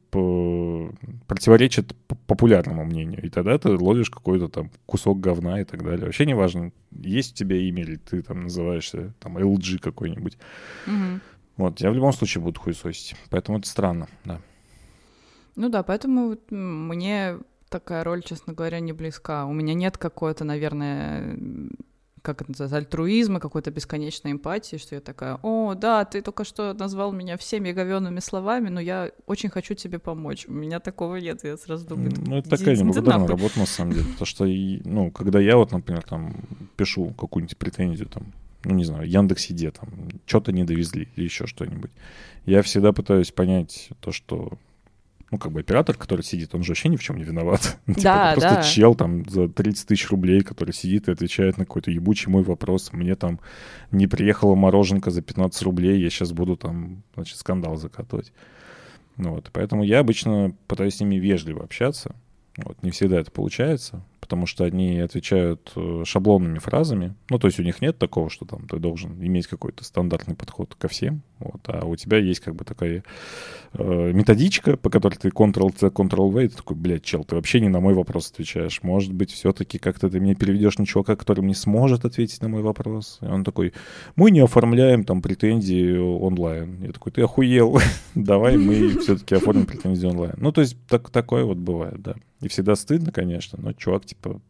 противоречит популярному мнению. И тогда ты ловишь какой-то там кусок говна и так далее. Вообще не важно, есть у тебя имя или ты там называешься там LG какой-нибудь. Угу. Вот, я в любом случае буду хуесосить. Поэтому это странно, да. Ну да, поэтому мне такая роль, честно говоря, не близка. У меня нет какой-то, наверное, как это называется, альтруизма, какой-то бесконечной эмпатии, что я такая, о, да, ты только что назвал меня всеми говенными словами, но я очень хочу тебе помочь. У меня такого нет, я сразу думаю. Ну, это такая неблагодарная работа, на самом деле, потому что, ну, когда я вот, например, там, пишу какую-нибудь претензию, там, ну, не знаю, Яндекс.Еде, там, что-то не довезли или еще что-нибудь. Я всегда пытаюсь понять то, что ну, как бы оператор, который сидит, он же вообще ни в чем не виноват. *laughs* Да, типа, это просто да. чел там за 30 тысяч рублей, который сидит и отвечает на какой-то ебучий мой вопрос. Мне там не приехала мороженка за 15 рублей, я сейчас буду там, значит, скандал закатывать. Ну, вот, поэтому я обычно пытаюсь с ними вежливо общаться. Вот, не всегда это получается потому что они отвечают э, шаблонными фразами. Ну, то есть у них нет такого, что там ты должен иметь какой-то стандартный подход ко всем, вот, а у тебя есть как бы такая э, методичка, по которой ты Ctrl-C, Ctrl-V, и ты такой, блядь, чел, ты вообще не на мой вопрос отвечаешь. Может быть, все-таки как-то ты мне переведешь на чувака, который не сможет ответить на мой вопрос. И он такой, мы не оформляем там претензии онлайн. Я такой, ты охуел, *laughs* давай мы все-таки оформим претензии онлайн. Ну, то есть так, такое вот бывает, да. И всегда стыдно, конечно, но чувак, типа,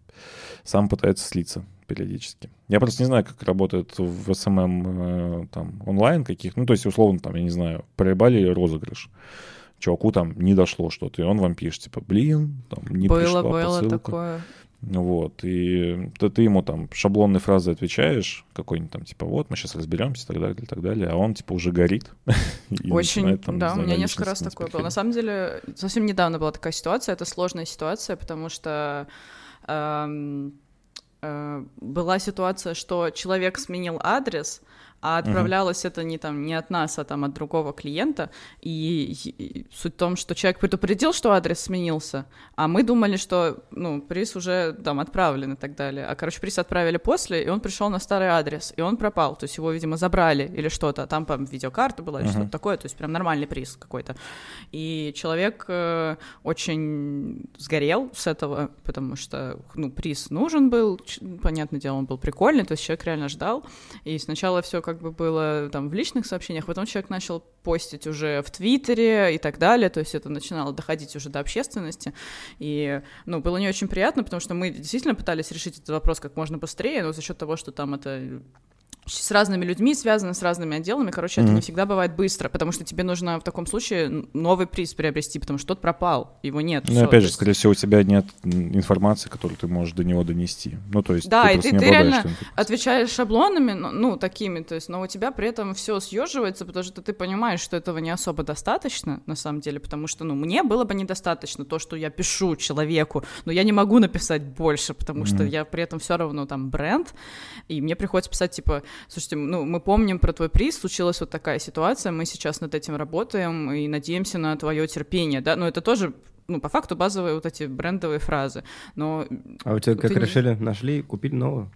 сам пытается слиться периодически. Я просто не знаю, как работает в SMM э, там онлайн каких. Ну, то есть, условно, там, я не знаю, проебали розыгрыш. Чуваку там не дошло что-то, и он вам пишет, типа, блин, там, не было, пришла было посылка. такое. Вот, и ты, ты ему там шаблонной фразой отвечаешь, какой-нибудь там, типа, вот, мы сейчас разберемся, и так далее, и так далее, а он, типа, уже горит. *laughs* Очень, там, да, у меня несколько раз такое было. На самом деле, совсем недавно была такая ситуация, это сложная ситуация, потому что эм, э, была ситуация, что человек сменил адрес, а отправлялось угу. это не там не от нас, а там от другого клиента. И, и суть в том, что человек предупредил, что адрес сменился, а мы думали, что ну приз уже там отправлен и так далее. А короче приз отправили после, и он пришел на старый адрес, и он пропал, то есть его видимо забрали или что-то, а там там видеокарта была или угу. что-то такое, то есть прям нормальный приз какой-то. И человек э, очень сгорел с этого, потому что ну приз нужен был, понятное дело, он был прикольный, то есть человек реально ждал, и сначала все как как бы было там в личных сообщениях, потом человек начал постить уже в Твиттере и так далее, то есть это начинало доходить уже до общественности, и, ну, было не очень приятно, потому что мы действительно пытались решить этот вопрос как можно быстрее, но за счет того, что там это с разными людьми, связано с разными отделами. Короче, mm-hmm. это не всегда бывает быстро, потому что тебе нужно в таком случае новый приз приобрести, потому что тот пропал, его нет. Ну, опять же, есть... скорее всего, у тебя нет информации, которую ты можешь до него донести. Ну, то есть да, ты и ты, ты реально отвечаешь шаблонами, ну, ну, такими, то есть, но у тебя при этом все съеживается, потому что ты понимаешь, что этого не особо достаточно, на самом деле, потому что, ну, мне было бы недостаточно то, что я пишу человеку, но я не могу написать больше, потому mm-hmm. что я при этом все равно там бренд, и мне приходится писать, типа, Слушайте, ну, мы помним про твой приз, случилась вот такая ситуация, мы сейчас над этим работаем и надеемся на твое терпение, да, но это тоже ну, по факту базовые вот эти брендовые фразы, но... А у тебя как решили? Нашли, купили новую?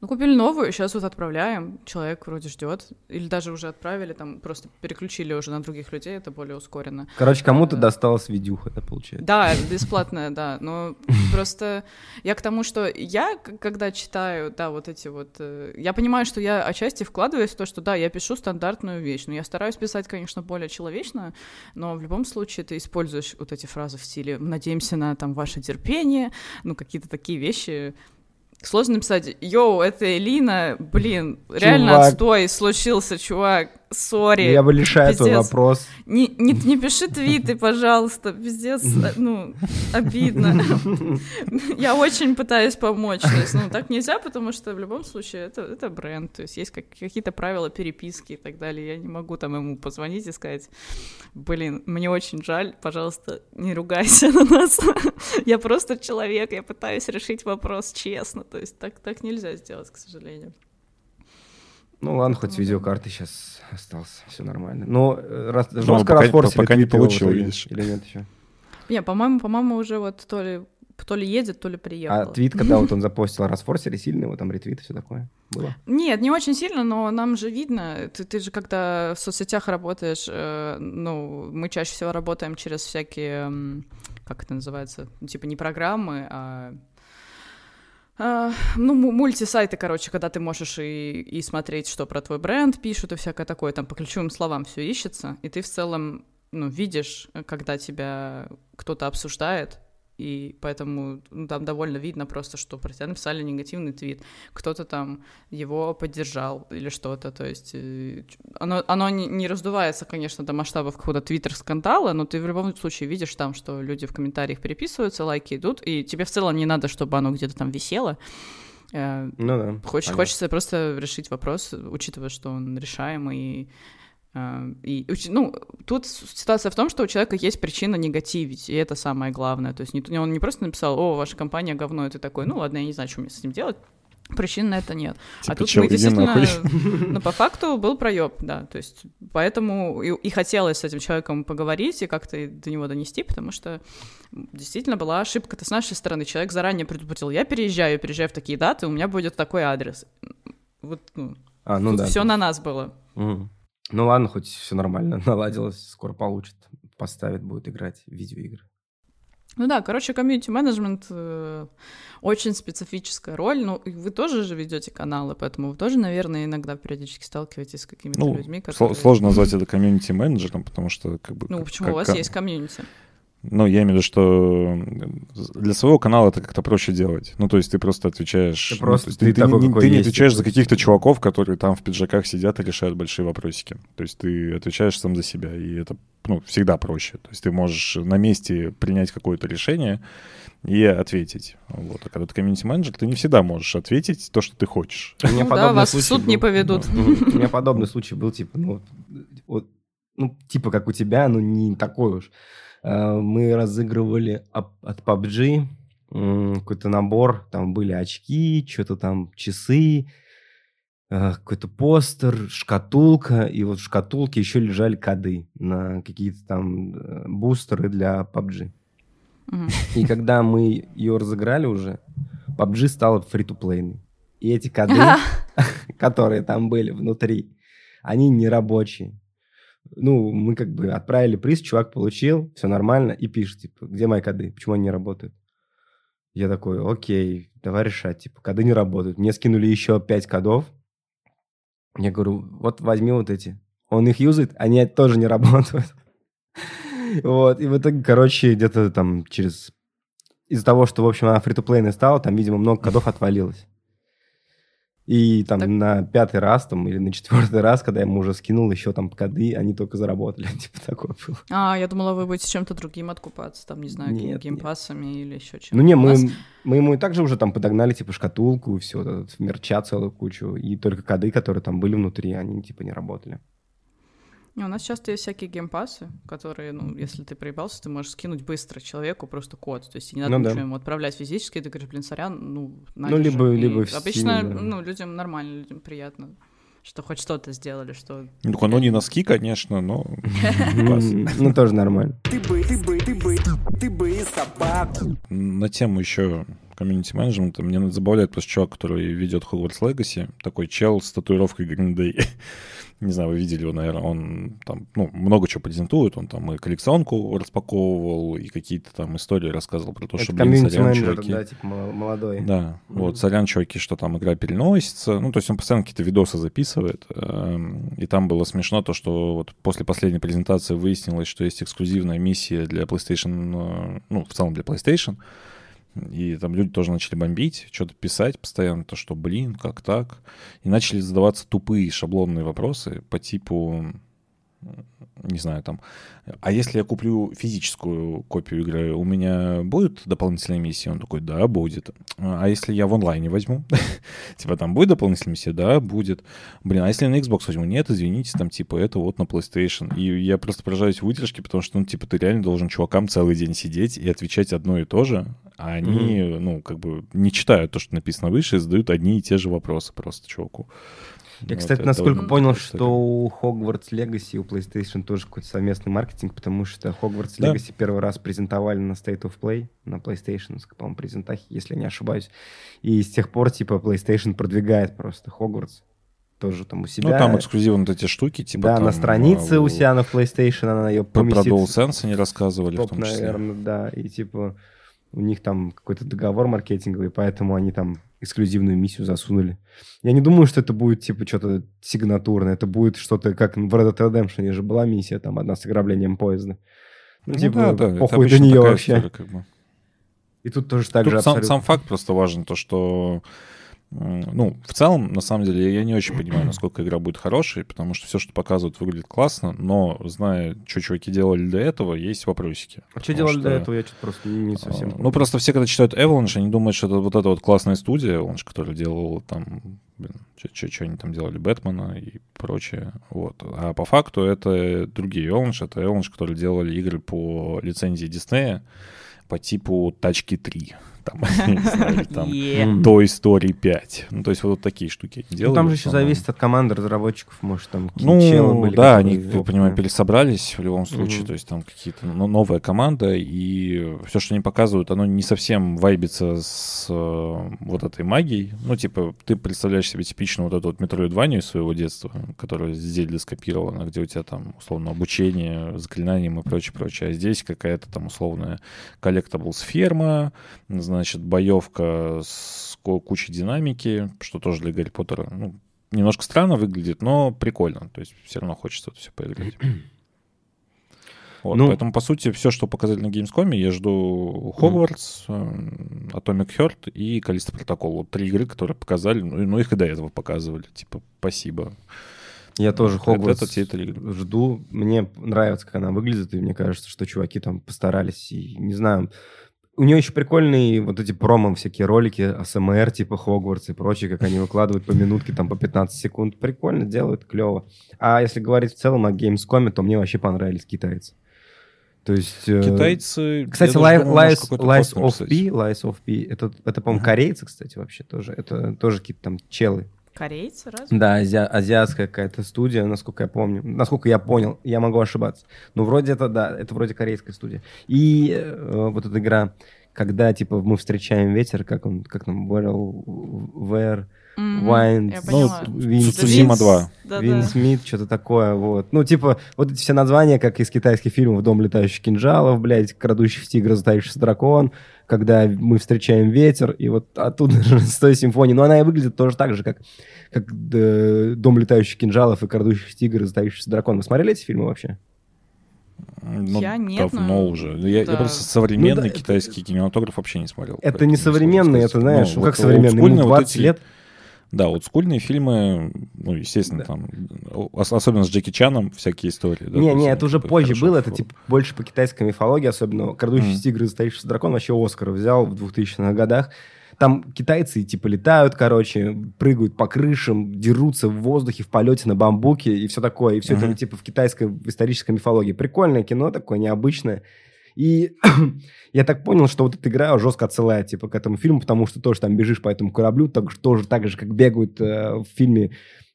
Ну, купили новую, сейчас вот отправляем. Человек вроде ждет. Или даже уже отправили, там просто переключили уже на других людей, это более ускоренно. Короче, кому-то э, досталась видюха, это получается. Да, бесплатная, да. Но *laughs* просто я к тому, что я, когда читаю, да, вот эти вот... Э, я понимаю, что я отчасти вкладываюсь в то, что да, я пишу стандартную вещь. Но я стараюсь писать, конечно, более человечно, но в любом случае ты используешь вот эти фразы в стиле «надеемся на там ваше терпение», ну, какие-то такие вещи, Сложно написать, йоу, это Элина, блин, чувак. реально отстой случился, чувак сори. Я бы лишаю твой вопрос. Не, не, не пиши твиты, пожалуйста, пиздец, *laughs* ну, обидно. Я очень пытаюсь помочь, то есть, ну, так нельзя, потому что в любом случае это, это бренд, то есть есть как, какие-то правила переписки и так далее, я не могу там ему позвонить и сказать, блин, мне очень жаль, пожалуйста, не ругайся на нас, *laughs* я просто человек, я пытаюсь решить вопрос честно, то есть так, так нельзя сделать, к сожалению. Ну ладно, хоть с видеокарты сейчас остался, все нормально. Но э, раз, ну, жестко пока, расфорсили пока не получил, видишь. Или нет еще? Не, по-моему, по-моему, уже вот то ли то ли едет, то ли приехал. А твит, когда вот он запостил, расфорсили сильно его там ретвит и все такое? Было? Нет, не очень сильно, но нам же видно. Ты, ты же когда в соцсетях работаешь, э, ну, мы чаще всего работаем через всякие, как это называется, ну, типа не программы, а Uh, ну, мультисайты, короче, когда ты можешь и, и смотреть, что про твой бренд пишут, и всякое такое, там по ключевым словам все ищется, и ты в целом, ну, видишь, когда тебя кто-то обсуждает, и поэтому ну, там довольно видно просто, что про тебя написали негативный твит, кто-то там его поддержал или что-то, то есть э, оно, оно не, не раздувается, конечно, до масштабов какого-то твиттер-скандала, но ты в любом случае видишь там, что люди в комментариях переписываются, лайки идут, и тебе в целом не надо, чтобы оно где-то там висело, э, ну да. Хочешь, хочется просто решить вопрос, учитывая, что он решаемый, и и, ну, тут ситуация в том, что у человека есть причина негативить, и это самое главное. То есть не, он не просто написал, о, ваша компания говно, и ты такой, ну ладно, я не знаю, что мне с этим делать. Причин на это нет. А типа, а тут мы действительно, *laughs* ну, по факту был проеб, да, то есть поэтому и, и хотелось с этим человеком поговорить и как-то до него донести, потому что действительно была ошибка-то с нашей стороны. Человек заранее предупредил, я переезжаю, переезжаю в такие даты, у меня будет такой адрес. Вот, ну, а, ну да. все на нас было. Угу. Ну ладно, хоть все нормально, *laughs* наладилось, скоро получит, поставит, будет играть в видеоигры. Ну да, короче, комьюнити-менеджмент э, очень специфическая роль. Ну, вы тоже же ведете каналы, поэтому вы тоже, наверное, иногда периодически сталкиваетесь с какими-то ну, людьми, которые... Сложно назвать это комьюнити-менеджером, потому что как бы... Ну, как, почему как, у вас как... есть комьюнити? Ну, я имею в виду, что для своего канала это как-то проще делать. Ну, то есть ты просто отвечаешь... Ты, просто, ну, ты, ты, такой, не, ты не отвечаешь за каких-то чуваков, которые там в пиджаках сидят и решают большие вопросики. То есть ты отвечаешь сам за себя, и это ну, всегда проще. То есть ты можешь на месте принять какое-то решение и ответить. Вот. А когда ты комьюнити-менеджер, ты не всегда можешь ответить то, что ты хочешь. Ну, да, вас в суд был. не поведут. У меня подобный случай был, типа, ну, вот, ну, типа, как у тебя, но не такой уж. Э, мы разыгрывали от PUBG какой-то набор, там были очки, что-то там часы, э, какой-то постер, шкатулка, и вот в шкатулке еще лежали коды на какие-то там э, бустеры для PUBG. И когда мы ее разыграли уже, PUBG стала фри-то-плейной. И эти *laughs* коды, которые там были внутри, они не рабочие ну, мы как бы отправили приз, чувак получил, все нормально, и пишет, типа, где мои коды, почему они не работают? Я такой, окей, давай решать, типа, коды не работают. Мне скинули еще пять кодов. Я говорю, вот возьми вот эти. Он их юзает, они тоже не работают. Вот, и в итоге, короче, где-то там через... Из-за того, что, в общем, она фри стала, там, видимо, много кодов отвалилось. И там так... на пятый раз там, или на четвертый раз, когда я ему уже скинул еще там коды, они только заработали. *laughs* типа такое было. А, я думала, вы будете чем-то другим откупаться, там, не знаю, нет, геймпасами нет. или еще чем-то. Ну не, мы, мы ему и также уже там подогнали типа шкатулку и все, мерча целую кучу. И только коды, которые там были внутри, они типа не работали. У нас часто есть всякие геймпасы, которые, ну, если ты проебался, ты можешь скинуть быстро человеку просто код. То есть не надо ну, ничего да. ему отправлять физически, ты говоришь, блин, сорян, ну, Ну, либо, же. либо в Обычно, да. ну, людям нормально, людям приятно что хоть что-то сделали, что... Ну, оно не носки, конечно, но... *laughs* Ну, тоже нормально. Ты бы, ты бы, ты бы, ты бы собаку. На тему еще комьюнити менеджмента мне забавляет просто чувак, который ведет Hogwarts Legacy, такой чел с татуировкой Green Day. *laughs* Не знаю, вы видели его, наверное, он там, ну, много чего презентует, он там и коллекционку распаковывал, и какие-то там истории рассказывал про то, Это что, блин, сорян, чуваки. да, типа молодой. Да, mm-hmm. вот, сорян, чуваки, что там игра переносится, ну, то есть он постоянно какие-то видосы записывает, эм, и там было смешно то, что вот после последней презентации выяснилось, что есть эксклюзивная миссия для PlayStation, э, ну, в целом для PlayStation, и там люди тоже начали бомбить, что-то писать постоянно, то что, блин, как так? И начали задаваться тупые шаблонные вопросы по типу, не знаю, там, а если я куплю физическую копию игры, у меня будет дополнительная миссия? Он такой, да, будет. А если я в онлайне возьму? *laughs* типа, там будет дополнительная миссия? Да, будет. Блин, а если на Xbox возьму? Нет, извините, там, типа, это вот на PlayStation. И я просто поражаюсь выдержке, потому что, ну, типа, ты реально должен чувакам целый день сидеть и отвечать одно и то же, а они, mm-hmm. ну, как бы не читают то, что написано выше, и задают одни и те же вопросы просто чуваку. Я, кстати, насколько понял, что у Hogwarts Legacy у PlayStation тоже какой-то совместный маркетинг, потому что Hogwarts да. Legacy первый раз презентовали на State of Play, на PlayStation, по-моему, презентахе, если я не ошибаюсь. И с тех пор, типа, PlayStation продвигает просто Hogwarts тоже там у себя. Ну, там эксклюзивно вот эти штуки, типа Да, там, на странице а, у себя на PlayStation она ее поместит. Про DualSense они рассказывали топ, в том числе. наверное, да. И типа у них там какой-то договор маркетинговый, поэтому они там эксклюзивную миссию засунули. Я не думаю, что это будет, типа, что-то сигнатурное. Это будет что-то, как в Red Dead Redemption же была миссия, там, одна с ограблением поезда. Ну, ну типа, да, да, похуй до нее вообще. История, как бы. И тут тоже так тут же сам, абсолютно. сам факт просто важен, то, что ну, в целом, на самом деле, я не очень понимаю, насколько игра будет хорошей, потому что все, что показывают, выглядит классно, но, зная, что чуваки делали до этого, есть вопросики. А что делали что, до этого, я что-то просто не совсем... Ну, просто все, когда читают Avalanche, они думают, что это вот эта вот классная студия, Avalanche, которая делала там, блин, что они там делали, Бэтмена и прочее, вот. А по факту это другие Avalanche, это Avalanche, которые делали игры по лицензии Диснея по типу Тачки 3 там, *laughs* знаю, *laughs* там yeah. Toy Story 5. Ну, то есть вот такие штуки делают. Ну, там же еще зависит от команды разработчиков, может, там Ну, были, да, они, я понимаю, пересобрались в любом случае, mm-hmm. то есть там какие-то ну, новая команда, и все, что они показывают, оно не совсем вайбится с э, вот этой магией. Ну, типа, ты представляешь себе типично вот эту вот метроидванию своего детства, которая с Зельды скопирована, где у тебя там, условно, обучение заклинанием и прочее, прочее. А здесь какая-то там условная collectables ферма, значит, боевка с кучей динамики, что тоже для Гарри Поттера, ну, немножко странно выглядит, но прикольно. То есть все равно хочется это все поиграть. *clears throat* Вот, ну, поэтому, по сути, все, что показали на Gamescom, я жду Hogwarts, мм. Atomic Heart и Callisto Protocol. Вот три игры, которые показали, ну, ну, их и до этого показывали. Типа, спасибо. Я тоже Хогвартс это, это, это жду. Мне нравится, как она выглядит, и мне кажется, что чуваки там постарались. И, не знаю, у нее еще прикольные вот эти промо всякие ролики, АСМР, типа Хогвартс и прочее, как они выкладывают по минутке, там, по 15 секунд. Прикольно делают, клево. А если говорить в целом о Gamescom, то мне вообще понравились китайцы. То есть... Э, китайцы... Кстати, Lies, Lies, Lies of P, Lies of P, это, это по-моему, корейцы, кстати, вообще тоже. Это тоже какие-то там челы. Корейцы, разве? Да, ази... азиатская какая-то студия, насколько я помню. Насколько я понял, я могу ошибаться. Но вроде это, да, это вроде корейская студия. И э, вот эта игра, когда, типа, мы встречаем ветер, как он, как там, Where, where Wine, ну, Вин, Цусима 2. Вин Смит, что-то такое, вот. Ну, типа, вот эти все названия, как из китайских фильмов «Дом летающих кинжалов», блядь, «Крадущих тигр, затаившийся дракон», когда мы встречаем ветер, и вот оттуда *laughs* же с той симфонии. Но она и выглядит тоже так же, как, как э, «Дом летающих кинжалов» и «Крадущих тигр, затаившийся дракон». Вы смотрели эти фильмы вообще? Ну, я нет, давно но... уже. Я, да. я просто современный ну, да, китайский это... кинематограф вообще не смотрел. Это не современный, это, знаешь, ну, как вот современный, ему 20 вот эти... лет. Да, вот скульные фильмы, ну, естественно, да. там, особенно с Джеки Чаном всякие истории. Да, не, не, это уже позже было, это типа больше по китайской мифологии, особенно «Крадущий mm. тигр и застоявшийся дракон» вообще Оскар взял в 2000-х годах. Там китайцы типа летают, короче, прыгают по крышам, дерутся в воздухе, в полете на бамбуке и все такое. И все uh-huh. это типа в китайской в исторической мифологии. Прикольное кино такое, необычное. И *clears throat* я так понял, что вот эта игра жестко отсылает типа к этому фильму, потому что тоже там бежишь по этому кораблю, так, тоже так же, как бегают э, в фильме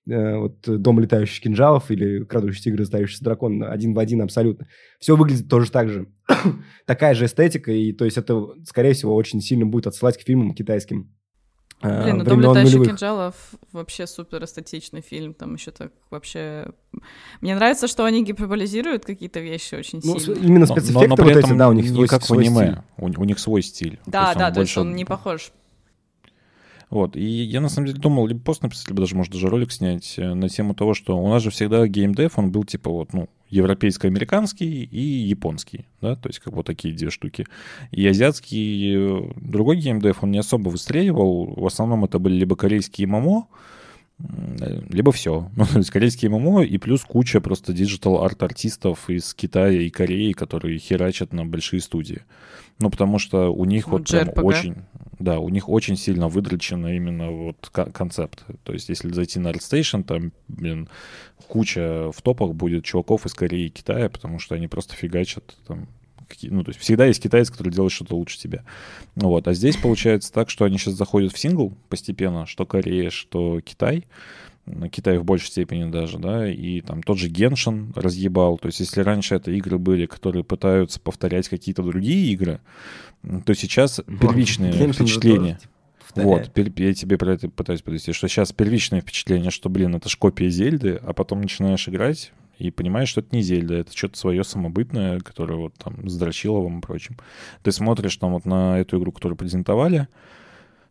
э, вот «Дом летающих кинжалов» или «Крадущий тигр, остающийся дракон» один в один абсолютно. Все выглядит тоже так же. *clears throat* Такая же эстетика, и то есть это, скорее всего, очень сильно будет отсылать к фильмам китайским. Э, Блин, ну «Дом летающих нулевых. кинжалов» вообще супер эстетичный фильм, там еще так вообще... Мне нравится, что они гиперболизируют какие-то вещи очень ну, сильно. Именно спецэффекты но, но, но вот эти, да, у них не как в аниме, у, у них свой стиль. Да, то да, то есть он не похож вот, и я на самом деле думал либо пост написать, либо даже, может, даже ролик снять э, на тему того, что у нас же всегда геймдев, он был типа вот, ну, европейско-американский и японский, да, то есть как вот такие две штуки. И азиатский э, другой геймдев, он не особо выстреливал, в основном это были либо корейские MMO, либо все. *laughs* Ну, то есть корейские MMO и плюс куча просто digital art-артистов из Китая и Кореи, которые херачат на большие студии. Ну, потому что у них ну, вот прям очень... Да, у них очень сильно выдрочено именно вот концепт. То есть если зайти на ArtStation, там, блин, куча в топах будет чуваков из Кореи и Китая, потому что они просто фигачат там ну, то есть всегда есть китаец, который делает что-то лучше тебя. Ну, вот. А здесь получается так, что они сейчас заходят в сингл постепенно, что Корея, что Китай. Китай в большей степени даже, да, и там тот же Геншин разъебал. То есть если раньше это игры были, которые пытаются повторять какие-то другие игры, то сейчас *laughs* первичные Геншин впечатления... Вот, я тебе про это пытаюсь подвести, что сейчас первичное впечатление, что, блин, это ж копия Зельды, а потом начинаешь играть, и понимаешь, что это не Зельда, это что-то свое самобытное, которое вот там с Драчиловым и прочим. Ты смотришь там вот на эту игру, которую презентовали,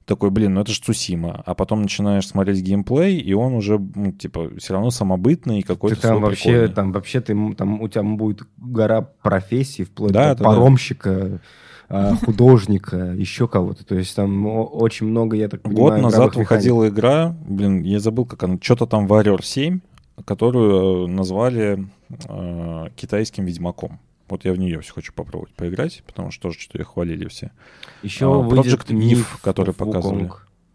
такой, блин, ну это же Цусима. А потом начинаешь смотреть геймплей, и он уже, ну, типа, все равно самобытный какой-то. Ты там вообще, прикольный. там вообще ты, там у тебя будет гора профессий, вплоть да, до паромщика, да. художника, еще кого-то. То есть там очень много, я так понимаю, Год назад выходила игра, блин, я забыл, как она, что-то там Warrior 7, которую э, назвали э, китайским Ведьмаком. Вот я в нее все хочу попробовать поиграть, потому что тоже что-то ее хвалили все. Еще а, Project Eve, который показывали.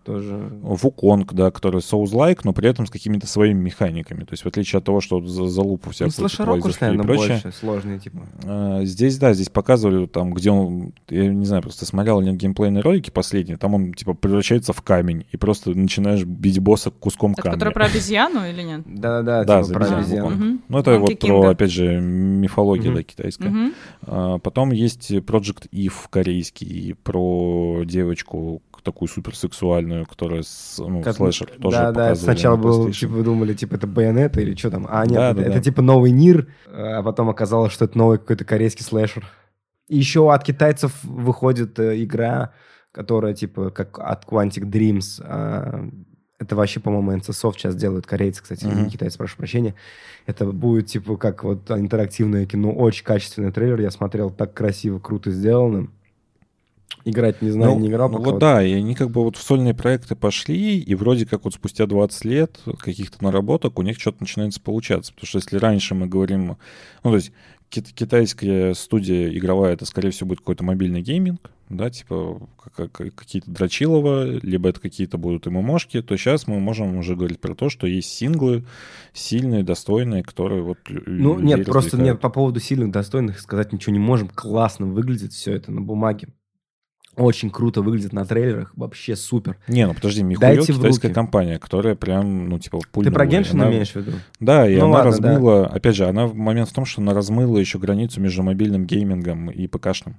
Тоже... Вуконг, да, который Souls-like, но при этом с какими-то своими механиками. То есть в отличие от того, что за, за лупу всякую ну, используешь и прочее. больше, сложные типа. А, здесь, да, здесь показывали там, где он, я не знаю, просто смотрел не геймплейные ролики последние, там он типа превращается в камень и просто начинаешь бить босса куском это камня. который про обезьяну или нет? *laughs* Да-да-да, да, типа про обезьяну. Ну это вот про, опять же, мифология, да, китайская. А, потом есть Project Eve корейский про девочку, такую суперсексуальную, которая с, ну, как, слэшер тоже Да, да, сначала был, типа, вы думали, типа, это Байонета или что там. А нет, да, это, да, это да. типа новый Нир, а потом оказалось, что это новый какой-то корейский слэшер. И еще от китайцев выходит э, игра, которая типа как от Quantic Dreams. Э, это вообще, по-моему, NCSoft сейчас делают корейцы, кстати, mm-hmm. не китайцы, прошу прощения. Это будет типа как вот интерактивное кино, очень качественный трейлер. Я смотрел, так красиво, круто сделано. Играть не знаю, ну, не играл. Ну вот да, и они как бы вот в сольные проекты пошли, и вроде как вот спустя 20 лет каких-то наработок у них что-то начинается получаться. Потому что если раньше мы говорим... Ну, то есть китайская студия игровая, это, скорее всего, будет какой-то мобильный гейминг, да, типа какие-то дрочилова, либо это какие-то будут ММОшки, то сейчас мы можем уже говорить про то, что есть синглы сильные, достойные, которые вот Ну, нет, просто нет, по поводу сильных, достойных сказать ничего не можем. Классно выглядит все это на бумаге. Очень круто выглядит на трейлерах, вообще супер. Не, ну подожди, Михуё китайская компания, которая прям, ну, типа, пульнула. Ты про Геншин она... имеешь в виду? Да, и ну, она ладно, размыла, да. опять же, она момент в том, что она размыла еще границу между мобильным геймингом и ПКшным.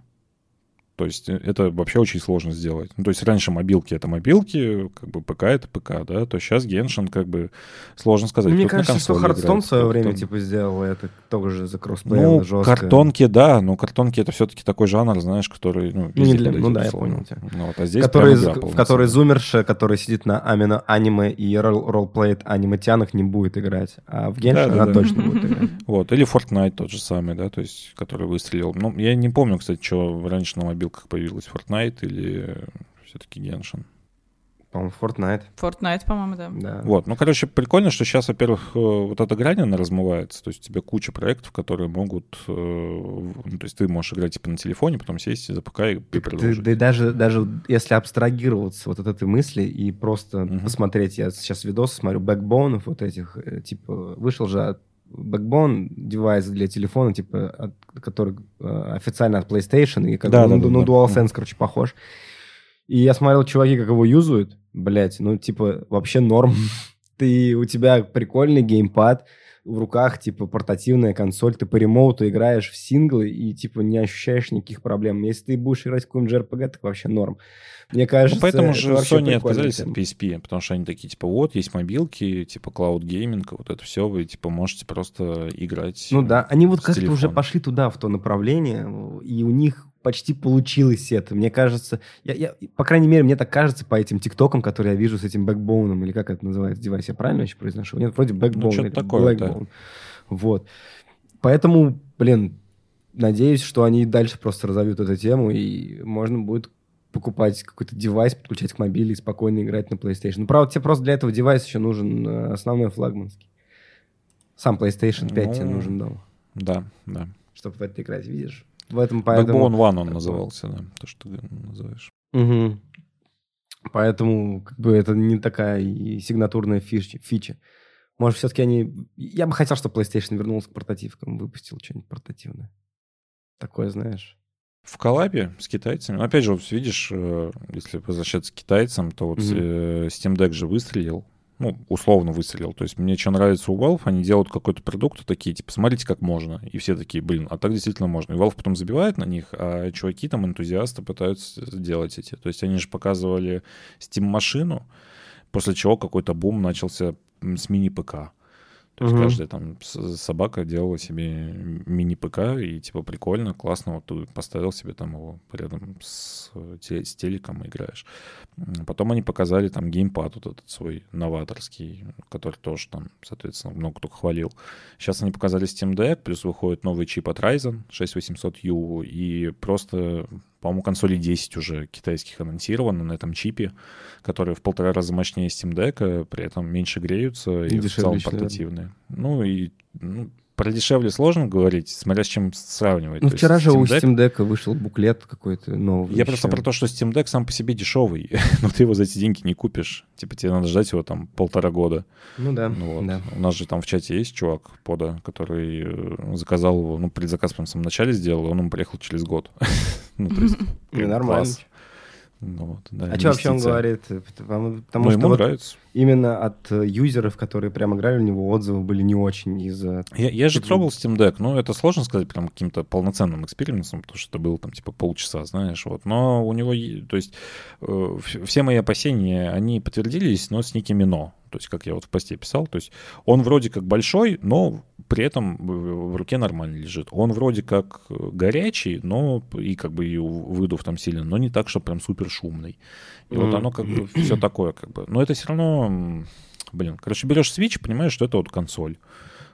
То есть э, это вообще очень сложно сделать. Ну, то есть раньше мобилки — это мобилки, как бы ПК — это ПК, да, то сейчас Genshin, как бы, сложно сказать. Мне кажется, что Hearthstone в свое время, типа, сделал это тоже за кроссплей Ну, жестко. картонки, да, но картонки — это все-таки такой жанр, знаешь, который, ну, не для... Ну да, я понял тебя. Ну, вот, а здесь который, в который зумерша, который сидит на Amino аниме и ролплеит аниметянах не будет играть, а в Genshin да, она да. точно будет играть. Вот, или Fortnite тот же самый, да, то есть, который выстрелил. Ну, я не помню, кстати, что раньше на мобилке как появилась Fortnite или все-таки Genshin? По-моему, Fortnite. Fortnite, по-моему, да. да. Вот. Ну, короче, прикольно, что сейчас, во-первых, э, вот эта грань, она размывается. То есть у тебя куча проектов, которые могут... Э, ну, то есть ты можешь играть типа на телефоне, потом сесть за ПК и, и продолжить. Ты, ты даже, даже если абстрагироваться вот от этой мысли и просто угу. посмотреть, я сейчас видосы смотрю, бэкбоунов вот этих, э, типа, вышел же Backbone девайс для телефона, типа, от, который э, официально от PlayStation, и как да, бы, да, ну, да, ну, да. DualSense, да. короче, похож. И я смотрел чуваки, как его юзают, блять, ну, типа, вообще норм. *laughs* Ты, у тебя прикольный геймпад, в руках, типа, портативная консоль, ты по ремоуту играешь в синглы и, типа, не ощущаешь никаких проблем. Если ты будешь играть в какой-нибудь JRPG, так вообще норм. Мне кажется, ну, поэтому же Sony отказались от PSP, потому что они такие, типа, вот, есть мобилки, типа, cloud gaming, вот это все, вы, типа, можете просто играть Ну да, они вот как-то уже пошли туда, в то направление, и у них почти получилось это. Мне кажется, я, я, по крайней мере, мне так кажется по этим тиктокам, которые я вижу с этим Backbone ом, или как это называется, девайс, я правильно еще произношу? Нет, вроде Backbone ну, или такое, Да. Вот. Поэтому, блин, надеюсь, что они дальше просто разовьют эту тему, и можно будет покупать какой-то девайс, подключать к мобиле и спокойно играть на PlayStation. Ну, правда, тебе просто для этого девайса еще нужен э, основной флагманский. Сам PlayStation 5 ну, тебе нужен дома. Да, да. Чтобы в это играть, видишь? В этом поэтому... Backbone One он назывался, да, то, что ты называешь. Угу. Поэтому как бы это не такая и сигнатурная фича. фича. Может, все-таки они... Я бы хотел, чтобы PlayStation вернулся к портативкам, выпустил что-нибудь портативное. Такое, знаешь. В коллабе с китайцами. Но опять же, вот видишь, э, если возвращаться к китайцам, то вот mm-hmm. Steam Deck же выстрелил. Ну, условно выстрелил. То есть мне что нравится у Valve, они делают какой-то продукт, такие, типа, смотрите, как можно. И все такие, блин, а так действительно можно. И Valve потом забивает на них, а чуваки там, энтузиасты, пытаются сделать эти. То есть они же показывали Steam-машину, после чего какой-то бум начался с мини-ПК. То есть угу. каждая там собака делала себе мини-ПК, и типа прикольно, классно, вот ты поставил себе там его рядом с, с телеком играешь. Потом они показали там геймпад вот этот свой новаторский, который тоже там, соответственно, много кто хвалил. Сейчас они показали Steam Deck, плюс выходит новый чип от Ryzen 6800U, и просто по-моему, консоли 10 уже китайских анонсировано на этом чипе, которые в полтора раза мощнее Steam Deck, при этом меньше греются и, и в целом портативные. Ну и ну, про дешевле сложно говорить, смотря с чем сравнивать. Ну, то вчера же Steam у Steam Deck вышел буклет какой-то новый. Я еще. просто про то, что Steam Deck сам по себе дешевый, *laughs* но ты его за эти деньги не купишь. Типа тебе надо ждать его там полтора года. Ну да, ну, вот. да. У нас же там в чате есть чувак, Пода, который э, заказал его, ну, предзаказ прям в самом начале сделал, и он ему приехал через год. *laughs* Ну, то есть, *laughs* нормально. Ну, вот, да, а что вообще он говорит? Потому, потому ну, что ему вот нравится. именно от юзеров, которые прям играли, у него отзывы были не очень из-за... Я, я же трогал Steam Deck, ну, это сложно сказать прям каким-то полноценным экспериментом, потому что это было там типа полчаса, знаешь, вот. Но у него, то есть, э, все мои опасения, они подтвердились, но с некими но. То есть, как я вот в посте писал, то есть он вроде как большой, но при этом в руке нормально лежит. Он вроде как горячий, но и как бы и выдув там сильно, но не так, что прям супер шумный. И mm-hmm. вот оно как бы все такое как бы. Но это все равно, блин, короче, берешь Switch, понимаешь, что это вот консоль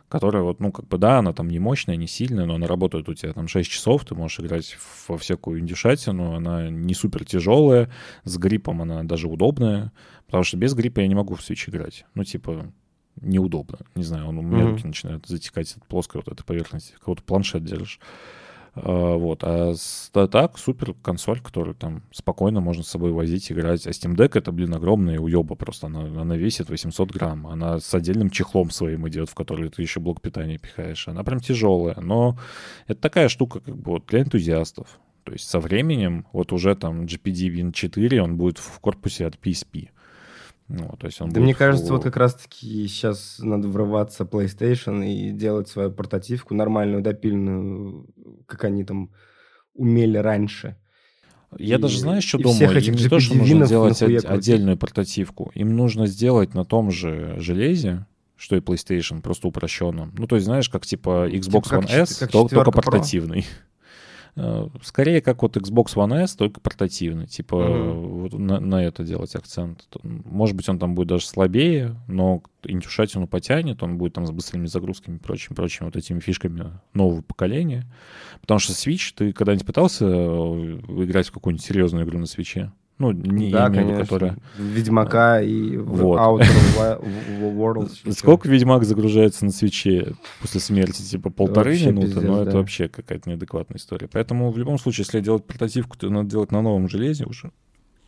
которая вот, ну, как бы, да, она там не мощная, не сильная, но она работает у тебя там 6 часов, ты можешь играть во всякую индюшатину, она не супер тяжелая, с гриппом она даже удобная, потому что без гриппа я не могу в Switch играть. Ну, типа, неудобно. Не знаю, он у меня mm-hmm. руки начинают затекать от плоской вот этой поверхности, вот планшет держишь. А, вот. А так, супер консоль, которую там спокойно можно с собой возить, играть. А Steam Deck это, блин, огромная уеба просто. Она, она весит 800 грамм. Она с отдельным чехлом своим идет, в который ты еще блок питания пихаешь. Она прям тяжелая. Но это такая штука, как бы, вот для энтузиастов. То есть со временем, вот уже там GPD Win 4, он будет в корпусе от PSP. Ну, то есть он да мне кажется, вот как раз-таки сейчас надо врываться PlayStation и делать свою портативку нормальную, допильную, как они там умели раньше. Я и, даже, знаешь, что думаю? Всех этих Им не то, что нужно сделать отдельную портативку. Им нужно сделать на том же железе, что и PlayStation, просто упрощенном. Ну, то есть, знаешь, как типа Xbox типа, One S, как только портативный. Pro. Э, скорее, как вот Xbox One S, только портативный. Типа mm-hmm. вот на, на это делать акцент. Может быть, он там будет даже слабее, но индюшатину потянет, он будет там с быстрыми загрузками и прочим, прочим вот этими фишками нового поколения. Потому что Switch, ты когда-нибудь пытался э, играть в какую-нибудь серьезную игру на свече? Ну, не да, имею конечно. которая... Ведьмака и вот. Outer Worlds. Сколько Ведьмак загружается на свече после смерти? Типа полторы вообще минуты? Пиздец, но да. это вообще какая-то неадекватная история. Поэтому в любом случае, если делать портативку, то надо делать на новом железе уже.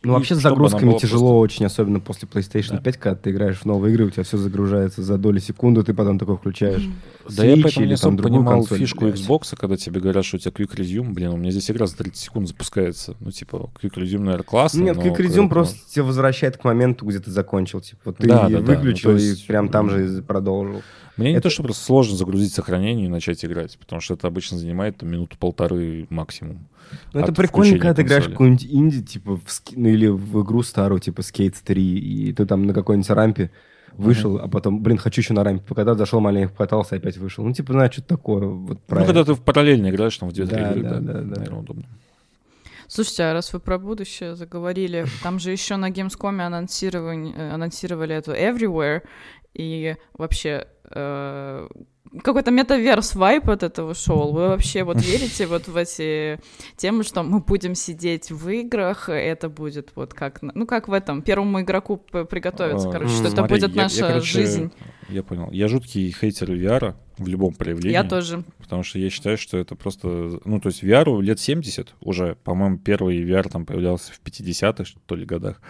Ну, вообще с загрузками тяжело просто... очень, особенно после PlayStation да. 5, когда ты играешь в новые игры, у тебя все загружается за доли секунды, ты потом такой включаешь. Да я поэтому не особо понимал консоль, фишку блядь. Xbox, когда тебе говорят, что у тебя Quick Resume, блин, у меня здесь игра за 30 секунд запускается. Ну, типа, Quick Resume, наверное, классно. Нет, Quick Resume но... просто тебя возвращает к моменту, где ты закончил. Типа, вот ты да, да, выключил да. Ну, есть... и прям там же продолжил. Мне это... не то, что просто сложно загрузить сохранение и начать играть, потому что это обычно занимает минуту-полторы максимум. Ну, это прикольно, когда ты играешь в какую-нибудь инди, типа, в ски... ну, или в игру старую, типа Skate 3, и ты там на какой-нибудь рампе вышел, mm-hmm. а потом, блин, хочу еще на рампе покататься, зашел маленько покатался, опять вышел. Ну, типа, знаешь, что-то такое. Вот, ну, когда ты в параллельно играешь, там, в две да, игры, да, да, да, наверное, удобно. Слушайте, а раз вы про будущее заговорили, там же еще на Gamescom анонсировали, э, анонсировали эту Everywhere, и вообще э, какой-то метаверс вайп от этого шоу. Вы вообще вот *laughs* верите вот в эти темы, что мы будем сидеть в играх, это будет вот как, ну как в этом, первому игроку приготовиться, короче, что это будет наша жизнь. Я понял. Я жуткий хейтер VR в любом проявлении. Я тоже. Потому что я считаю, что это просто... Ну, то есть VR лет 70 уже. По-моему, первый VR там появлялся в 50-х, что ли, годах.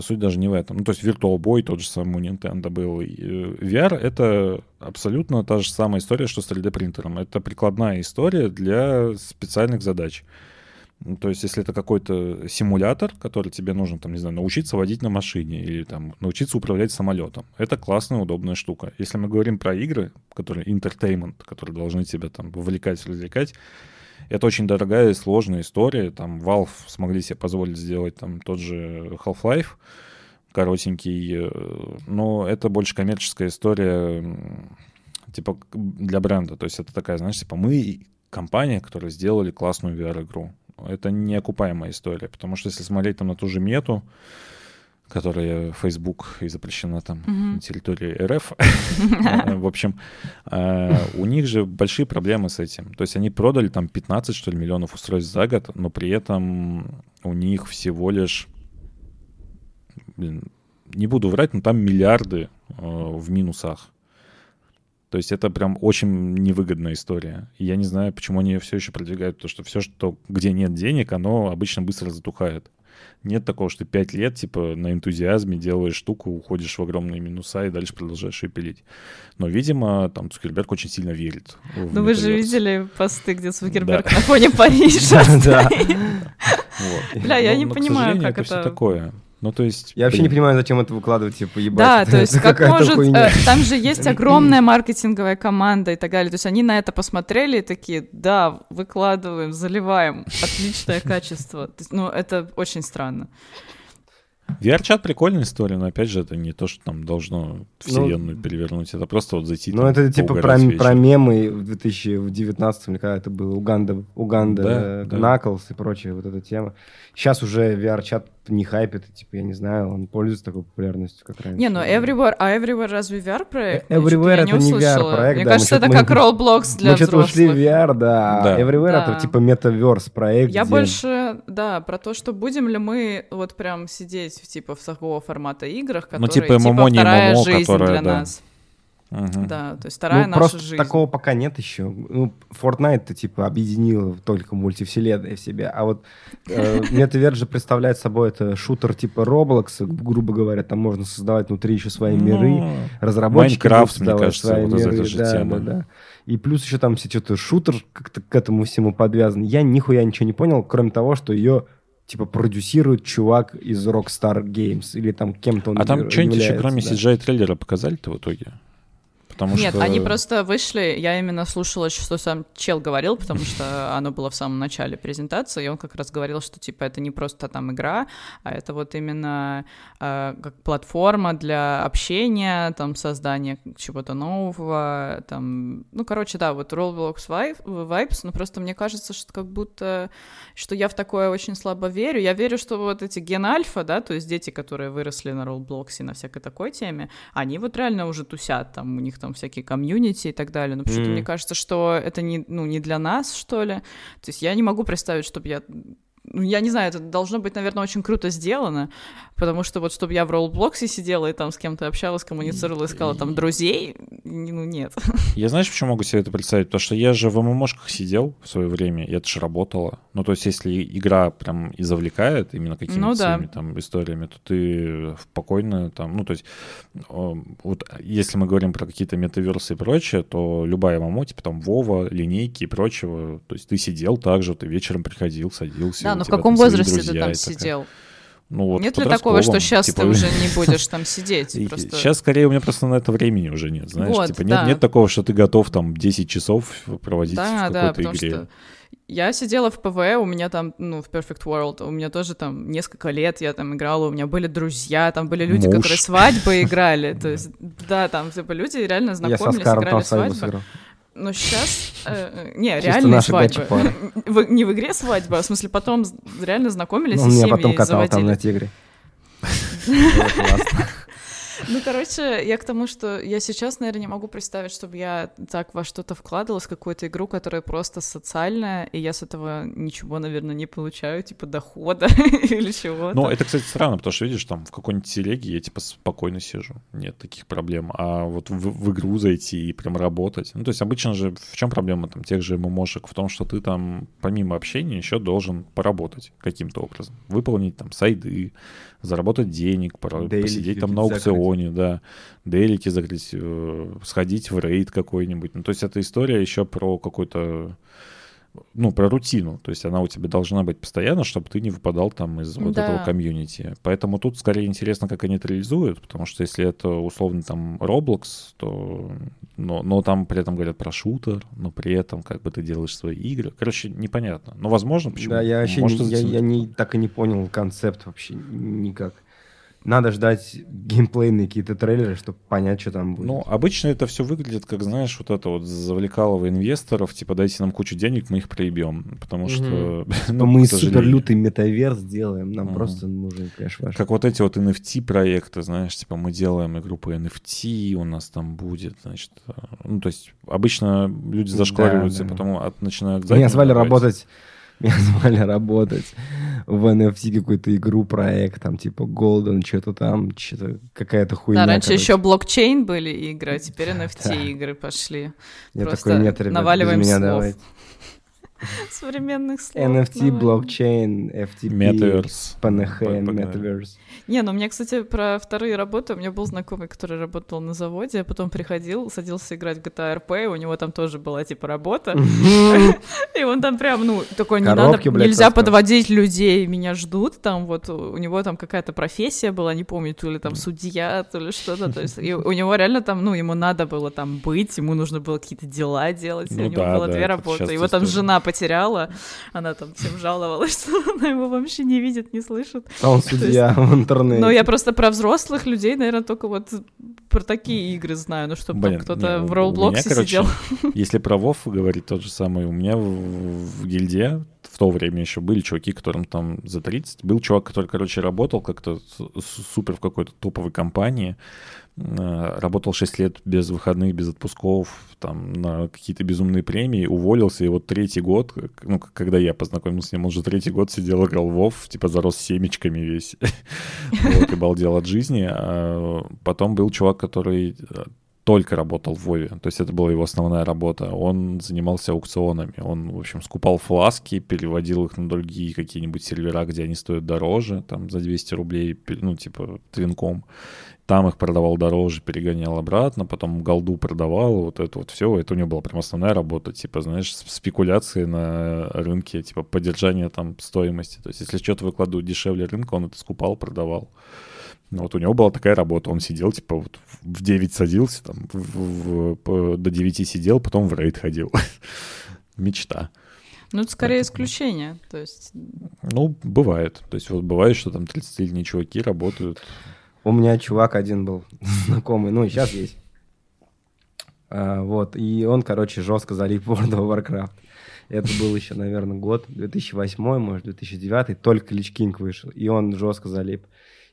Суть даже не в этом. Ну, то есть Virtual Boy тот же самый у Nintendo был. Э, VR — это абсолютно та же самая история, что с 3D-принтером. Это прикладная история для специальных задач. Ну, то есть, если это какой-то симулятор, который тебе нужно, там, не знаю, научиться водить на машине или там научиться управлять самолетом, это классная, удобная штука. Если мы говорим про игры, которые entertainment, которые должны тебя там вовлекать, развлекать, это очень дорогая и сложная история. Там Valve смогли себе позволить сделать там тот же Half-Life, коротенький, э, но это больше коммерческая история, типа для бренда. То есть это такая, знаешь, типа мы компания, которая сделали классную VR-игру. Это неокупаемая история, потому что если смотреть там на ту же мету, которая Facebook и запрещена там mm-hmm. на территории РФ. *laughs* В общем, э, у них же большие проблемы с этим. То есть они продали там 15, что ли, миллионов устройств за год, но при этом у них всего лишь, блин, не буду врать, но там миллиарды э, в минусах. То есть это прям очень невыгодная история. И я не знаю, почему они ее все еще продвигают, потому что все, что, где нет денег, оно обычно быстро затухает. Нет такого, что ты пять лет, типа, на энтузиазме делаешь штуку, уходишь в огромные минуса и дальше продолжаешь ее пилить. Но, видимо, там Цукерберг очень сильно верит. Ну, вы же видели посты, где Цукерберг на *laughs* фоне Парижа Да. Бля, я не понимаю, как это... такое. Ну, то есть... Я вообще не понимаю, зачем это выкладывать, типа, ебать. Да, то есть *laughs* как может... Э, там же есть *laughs* огромная маркетинговая команда и так далее. То есть они на это посмотрели и такие, да, выкладываем, заливаем. Отличное качество. Ну, это очень странно. VR-чат прикольная история, но опять же, это не то, что там должно вселенную ну, перевернуть. Это просто вот зайти. Ну, это типа про, про мемы в 2019 или когда это было Уганда, Уганда, да, Knuckles да. и прочая вот эта тема. Сейчас уже VR-чат не хайпит, типа, я не знаю, он пользуется такой популярностью, как раньше. Не, ну Everywhere, а Everywhere разве VR-проект? Everywhere это не VR-проект, Мне да, кажется, это как Roblox для мы взрослых. Мы что-то ушли в VR, да, да. Everywhere да. это типа метаверс-проект. Я где... больше, да, про то, что будем ли мы вот прям сидеть типа в такого формата играх, которые, ну, типа, ММО, типа вторая ММО, жизнь которая, для да. нас. Угу. Да, то есть вторая ну, наша просто жизнь. такого пока нет еще. Ну, Fortnite-то типа объединил только мультивселенная в себе, а вот э, *laughs* Metaverse же представляет собой это шутер типа Roblox, грубо говоря, там можно создавать внутри еще свои миры, ну, разработчики Minecraft, мне кажется, свои вот миры, да, тема. Да, да. И плюс еще там все что-то шутер как-то к этому всему подвязан. Я нихуя ничего не понял, кроме того, что ее типа продюсирует чувак из Rockstar Games или там кем-то он А там что-нибудь еще кроме да. CGI-трейлера показали-то в итоге? Потому Нет, что... они просто вышли, я именно слушала, что сам чел говорил, потому что оно было в самом начале презентации, и он как раз говорил, что типа это не просто там игра, а это вот именно э, как платформа для общения, там создания чего-то нового, там, ну, короче, да, вот Roblox Vibes, но просто мне кажется, что как будто, что я в такое очень слабо верю. Я верю, что вот эти ген альфа, да, то есть дети, которые выросли на Roblox и на всякой такой теме, они вот реально уже тусят, там у них там там всякие комьюнити и так далее, но почему-то mm. мне кажется, что это не, ну, не для нас, что ли. То есть я не могу представить, чтобы я я не знаю, это должно быть, наверное, очень круто сделано, потому что вот чтобы я в Роублоксе сидела и там с кем-то общалась, коммуницировала, искала там друзей, ну, нет. *laughs* Я знаешь, почему могу себе это представить? Потому что я же в ММОшках сидел в свое время, и это же работало. Ну, то есть если игра прям и завлекает именно какими-то ну, да. своими там историями, то ты спокойно там, ну, то есть вот если мы говорим про какие-то метаверсы и прочее, то любая ММО, типа там Вова, линейки и прочего, то есть ты сидел так же, ты вечером приходил, садился, да, но в каком возрасте ты там сидел? Ну, вот нет ли такого, что сейчас типа... ты уже *laughs* не будешь там сидеть? Просто... Сейчас скорее у меня просто на это времени уже нет, знаешь, вот, типа да. нет, нет такого, что ты готов там 10 часов проводить да, в какой-то да, игре. Что я сидела в ПВ, у меня там, ну, в Perfect World, у меня тоже там несколько лет я там играла, у меня были друзья, там были люди, Муж. которые свадьбы играли, то *laughs* есть, да, там типа люди реально знакомились, играли свадьбы. Но сейчас... Э, э не, реальная свадьба. В, не в игре свадьба, а в смысле потом реально знакомились ну, и семьи потом катал заводили. там на тигре. *laughs* Ну, короче, я к тому, что я сейчас, наверное, не могу представить, чтобы я так во что-то вкладывалась, какую-то игру, которая просто социальная, и я с этого ничего, наверное, не получаю, типа дохода *laughs* или чего-то. Ну, это, кстати, странно, потому что, видишь, там в какой-нибудь телеге я, типа, спокойно сижу, нет таких проблем. А вот в, в игру зайти и прям работать, ну, то есть обычно же в чем проблема там тех же ММОшек? В том, что ты там помимо общения еще должен поработать каким-то образом, выполнить там сайды, заработать денег, Дейлики посидеть там на аукционе, закрыть. да, делики закрыть, э, сходить в рейд какой-нибудь. Ну, то есть эта история еще про какой-то ну, про рутину. То есть она у тебя должна быть постоянно, чтобы ты не выпадал там из вот да. этого комьюнити. Поэтому тут скорее интересно, как они это реализуют, потому что если это условно там Roblox, то... Но, но там при этом говорят про шутер, но при этом как бы ты делаешь свои игры. Короче, непонятно. Но возможно, почему. Да, я вообще Может, не, я, я не, так и не понял концепт вообще никак надо ждать геймплейные какие-то трейлеры, чтобы понять, что там будет. Ну, обычно это все выглядит, как, знаешь, вот это вот завлекалово инвесторов, типа, дайте нам кучу денег, мы их проебем, потому что... *laughs* ну, мы супер лютый метаверс делаем, нам просто нужен кэш ваш. Как вот эти вот NFT-проекты, знаешь, типа, мы делаем игру по NFT, у нас там будет, значит... Э, ну, то есть, обычно люди зашквариваются, потом начинают... Меня звали работать *laughs* меня звали работать в NFT какую-то игру, проект, там типа Golden, что-то там, что-то какая-то хуйня. Да, раньше короче. еще блокчейн были игры, а теперь *laughs* NFT игры пошли. Я такой, нет, ребят, наваливаем без меня слов. давайте. *laughs* Современных слов. NFT, блокчейн, FTP, Metaverse. PNG, Metaverse. Не, ну у меня, кстати, про вторые работы, у меня был знакомый, который работал на заводе, а потом приходил, садился играть в GTA RP, у него там тоже была, типа, работа. *laughs* И он там прям, ну, такой, не надо, нельзя подводить людей, меня ждут, там вот, у него там какая-то профессия была, не помню, то ли там судья, то ли что-то, то есть у него реально там, ну, ему надо было там быть, ему нужно было какие-то дела делать, у ну него было две работы, его там жена потеряла, она там всем жаловалась, *laughs* что она его вообще не видит, не слышит. А он *laughs* судья в интернете. Ну, я просто про взрослых людей, наверное, только вот про такие игры знаю, ну, чтобы кто-то в Roblox сидел. *laughs* Если про Вов говорить тот же самый, у меня в, в гильдии в то время еще были чуваки, которым там за 30. Был чувак, который, короче, работал как-то супер в какой-то топовой компании, Э, работал 6 лет без выходных, без отпусков, там, на какие-то безумные премии, уволился, и вот третий год, ну, когда я познакомился с ним, он уже третий год сидел, играл Вов, типа зарос семечками весь, *laughs* вот, и балдел от жизни. А потом был чувак, который э, только работал в Вове, то есть это была его основная работа. Он занимался аукционами, он, в общем, скупал фласки, переводил их на другие какие-нибудь сервера, где они стоят дороже, там за 200 рублей, ну, типа, твинком, там их продавал дороже, перегонял обратно, потом голду продавал, вот это вот все. Это у него была прям основная работа, типа, знаешь, спекуляции на рынке, типа, поддержание там стоимости. То есть, если что-то выкладывают дешевле рынка, он это скупал, продавал. Ну, вот у него была такая работа. Он сидел, типа, вот в 9 садился, там, в, в, в, до 9 сидел, потом в рейд ходил. *laughs* Мечта. Ну, это скорее это... исключение, то есть... Ну, бывает. То есть вот бывает, что там 30-летние чуваки работают у меня чувак один был *laughs* знакомый, ну и сейчас есть. А, вот, и он, короче, жестко залип в World of Warcraft. Это был еще, наверное, год 2008, может, 2009, только Лич Кинг вышел, и он жестко залип.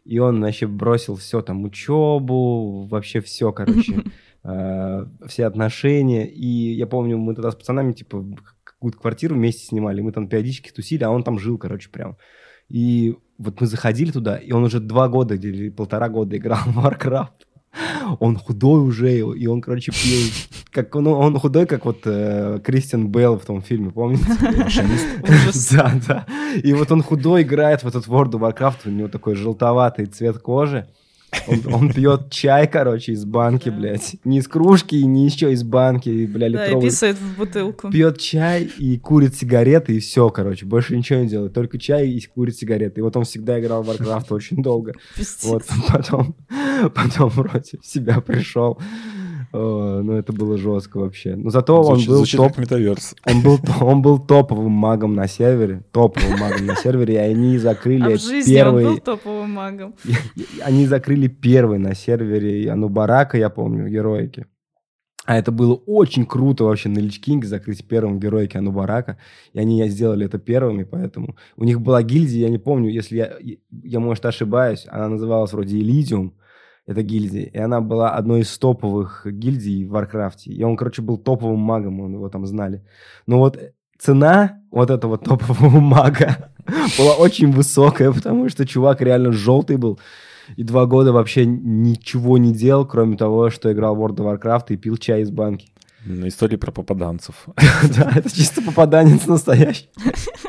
И он вообще бросил все там, учебу, вообще все, короче, *laughs* э, все отношения. И я помню, мы тогда с пацанами, типа, какую-то квартиру вместе снимали, мы там периодически тусили, а он там жил, короче, прям. И вот мы заходили туда, и он уже два года или полтора года играл в Warcraft. Он худой уже, и он, короче, пил, как, ну, он худой, как вот э, Кристиан Белл в том фильме, помните? *laughs* Да, да. И вот он худой играет в этот World of Warcraft, у него такой желтоватый цвет кожи. Он, он пьет чай, короче, из банки, да. блядь. Не из кружки, не еще из банки, бля, литровый. Да, и писает в бутылку. Пьет чай и курит сигареты, и все, короче. Больше ничего не делает. Только чай и курит сигареты. И вот он всегда играл в Warcraft очень долго. *laughs* Вот, потом, *laughs* потом вроде в себя пришел. О, ну, это было жестко вообще. Но зато он был топ... метаверс. Он был, он был топовым магом на сервере. Топовым магом на сервере. И они закрыли а в жизни первый... он был топовым магом. Они закрыли первый на сервере Анубарака, я помню, героики. А это было очень круто вообще на Lich King е закрыть первым героики Анубарака. И они сделали это первыми, поэтому... У них была гильдия, я не помню, если я, я может, ошибаюсь, она называлась вроде Элидиум эта гильдия. И она была одной из топовых гильдий в Warcraft е. И он, короче, был топовым магом, он его там знали. Но вот цена вот этого топового *laughs* мага была очень высокая, потому что чувак реально желтый был. И два года вообще ничего не делал, кроме того, что играл в World of Warcraft и пил чай из банки. Истории про попаданцев. *laughs* Да, это чисто попаданец настоящий. *laughs*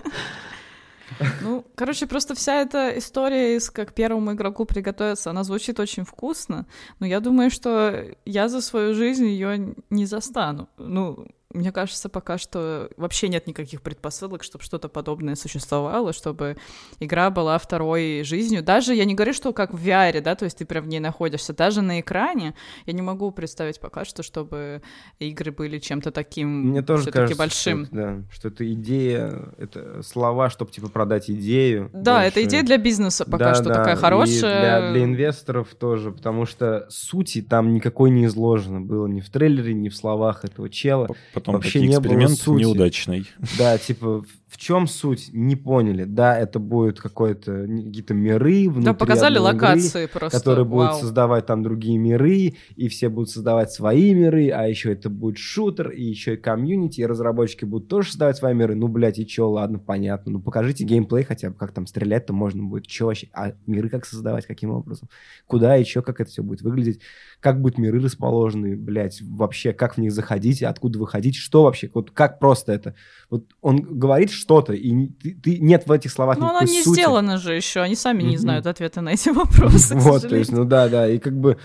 Короче, просто вся эта история из как первому игроку приготовиться, она звучит очень вкусно, но я думаю, что я за свою жизнь ее не застану. Ну, мне кажется, пока что вообще нет никаких предпосылок, чтобы что-то подобное существовало, чтобы игра была второй жизнью. Даже, я не говорю, что как в VR, да, то есть ты прям в ней находишься, даже на экране я не могу представить пока что, чтобы игры были чем-то таким Мне тоже кажется, большим. Что, да, что это идея, это слова, чтобы типа продать идею. Да, больше. это идея для бизнеса пока да, что да, такая хорошая. И для, для инвесторов тоже, потому что сути там никакой не изложено было ни в трейлере, ни в словах этого чела. Потом Вообще не эксперимент было сути. неудачный. Да, типа в чем суть, не поняли. Да, это будет какое-то какие-то миры внутри Да, показали локации игры, просто. Которые Вау. будут создавать там другие миры, и все будут создавать свои миры, а еще это будет шутер, и еще и комьюнити, и разработчики будут тоже создавать свои миры. Ну, блядь, и чё, ладно, понятно. Ну, покажите геймплей хотя бы, как там стрелять-то можно будет. Чё вообще? А миры как создавать, каким образом? Куда и чё, как это все будет выглядеть? Как будут миры расположены, блядь, вообще, как в них заходить, откуда выходить, что вообще? Вот как просто это? Вот он говорит, что что-то, и ты, ты, нет в этих словах Но никакой оно не сути. сделано же еще, они сами mm-hmm. не знают ответа на эти вопросы. Вот, то есть, ну да, да, и как бы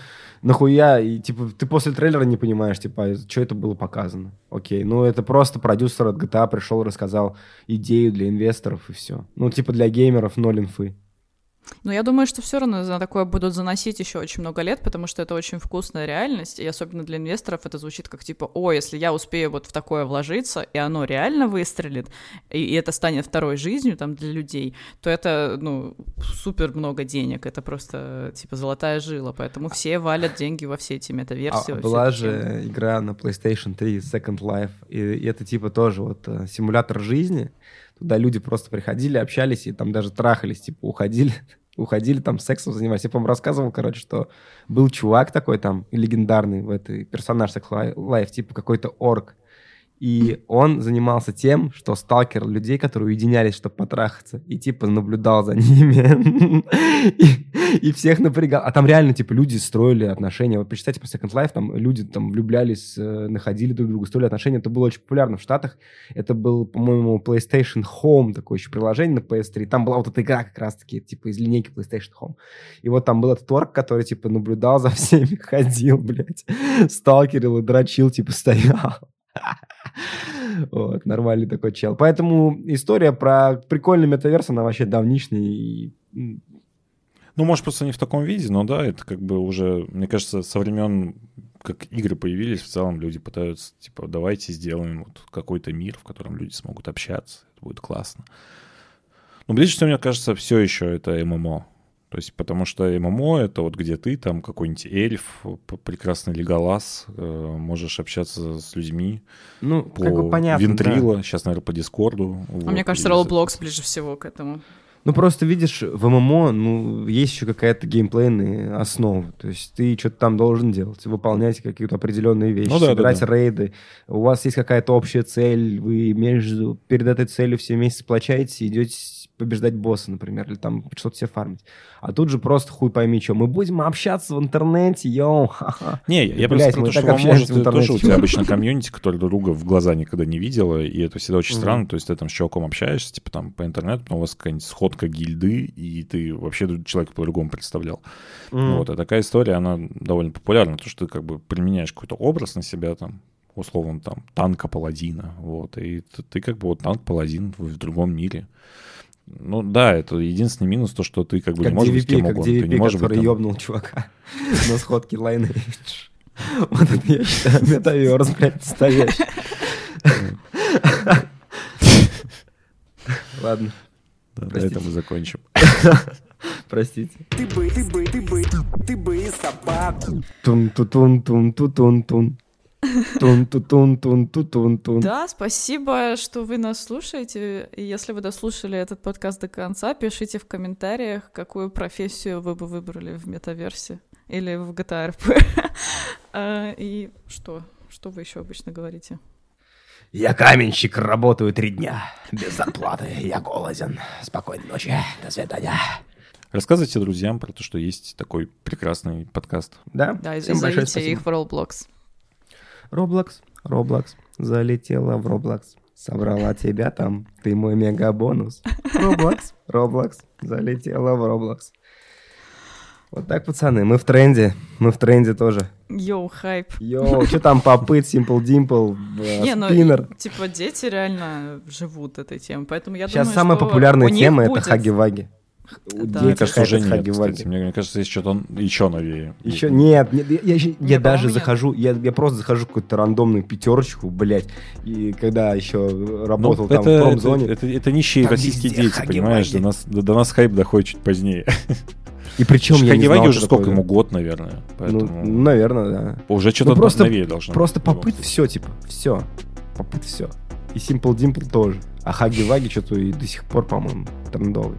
нахуя, и типа ты после трейлера не понимаешь, типа, что это было показано. Окей, ну это просто продюсер от GTA пришел, рассказал идею для инвесторов и все. Ну типа для геймеров ноль инфы. Но я думаю, что все равно на такое будут заносить еще очень много лет, потому что это очень вкусная реальность, и особенно для инвесторов это звучит как типа, о, если я успею вот в такое вложиться, и оно реально выстрелит, и, и это станет второй жизнью там для людей, то это, ну, супер много денег, это просто типа золотая жила, поэтому все валят деньги во все эти метаверсии. А, была же игра на PlayStation 3 Second Life, и, и это типа тоже вот э, симулятор жизни, Туда люди просто приходили, общались и там даже трахались, типа уходили, уходили там сексом занимались. Я, по-моему, рассказывал, короче, что был чувак такой там легендарный в этой персонаж Sex Life, типа какой-то орк. И он занимался тем, что сталкер людей, которые уединялись, чтобы потрахаться, и типа наблюдал за ними. *laughs* и, всех напрягал. А там реально, типа, люди строили отношения. Вот почитайте по Second Life, там люди там влюблялись, э, находили друг друга, строили отношения. Это было очень популярно в Штатах. Это был, по-моему, PlayStation Home, такое еще приложение на PS3. Там была вот эта игра как раз-таки, типа, из линейки PlayStation Home. И вот там был этот орк, который, типа, наблюдал за *laughs* всеми, ходил, блядь, сталкерил и дрочил, типа, стоял. *laughs* *laughs* Вот, нормальный такой чел. Поэтому история про прикольный метаверс, она вообще давнишний. Ну, может, просто не в таком виде, но да, это как бы уже, мне кажется, со времен, как игры появились, в целом люди пытаются, типа, давайте сделаем вот какой-то мир, в котором люди смогут общаться, это будет классно. Но ближе всего, мне кажется, все еще это ММО. То есть, потому что ММО — это вот где ты, там какой-нибудь эльф, прекрасный леголаз, э, можешь общаться с людьми. Ну, по как бы понятно, Вентрила, да. сейчас, наверное, по Дискорду. А вот, мне кажется, Roblox ближе всего к этому. Ну, просто видишь, в ММО, ну, есть еще какая-то геймплейная основа. То есть ты что-то там должен делать, выполнять какие-то определенные вещи, ну, да, собирать да, да. рейды. У вас есть какая-то общая цель, вы между, перед этой целью все вместе сплочаетесь и идете побеждать босса, например, или там что-то себе фармить. А тут же просто хуй пойми, что мы будем общаться в интернете, йоу. Не, я Блядь, просто про то, что может, в тоже у тебя *laughs* обычно комьюнити, который друга в глаза никогда не видела, и это всегда очень странно, то есть ты там с чуваком общаешься, типа там по интернету, но у вас какая-нибудь сходка гильды, и ты вообще человека по-другому представлял. Вот, а такая история, она довольно популярна, то, что ты как бы применяешь какой-то образ на себя там, условно, там, танка паладина, вот, и ты, ты как бы вот танк-паладин в другом мире. Ну да, это единственный минус, то, что ты как бы как не можешь DVP, быть кем как угодно. DVP, ты не можешь который быть, там... ёбнул чувака *laughs* на сходке Lineage. Вот это я считаю *laughs* метаверс, блядь, настоящий. Ладно. Да, на этом мы закончим. *laughs* Простите. Ты бы, ты бы, ты бы, ты бы собаку. Тун-тун-тун-тун-тун-тун. Тун-тун-тун-тун-тун-тун. Да, спасибо, что вы нас слушаете. И если вы дослушали этот подкаст до конца, пишите в комментариях, какую профессию вы бы выбрали в метаверсе или в GTA RP. *laughs* А, и что? Что вы еще обычно говорите? Я каменщик, работаю три дня. Без зарплаты. Я голоден. Спокойной ночи. До свидания. Рассказывайте друзьям про то, что есть такой прекрасный подкаст. Да? Да, и зовите их в Roblox. Роблокс, Роблокс, залетела в Роблокс. Собрала тебя там, ты мой мега-бонус. Roblox, Roblox, залетела в Roblox. Вот так, пацаны, мы в тренде, мы в тренде тоже. Йоу, хайп. Йоу, что там Pop It, Simple Dimple, э, Не, ну, типа, дети реально живут этой темой, поэтому я Сейчас думаю, самая популярная тема — это хаги-ваги. Да. Мне кажется, уже нет, кстати. Мне, мне кажется, есть что-то еще новее. Еще нет, нет я, я, я даже нет. захожу, я, я просто захожу в какую-то рандомную пятерочку, блядь, и когда еще работал ну, там это, в промзоне. Это, это, это нищие российские дети, понимаешь? До нас, до, до нас хайп доходит чуть позднее. И причем я не знал, уже сколько ему год, наверное. Ну, поэтому... Ну, наверное, да. Уже что-то ну, просто, новее должно Просто попыт все, типа, все. Попыт все. И Simple Dimple тоже. А Хаги-Ваги что-то и до сих пор, по-моему, трендовый.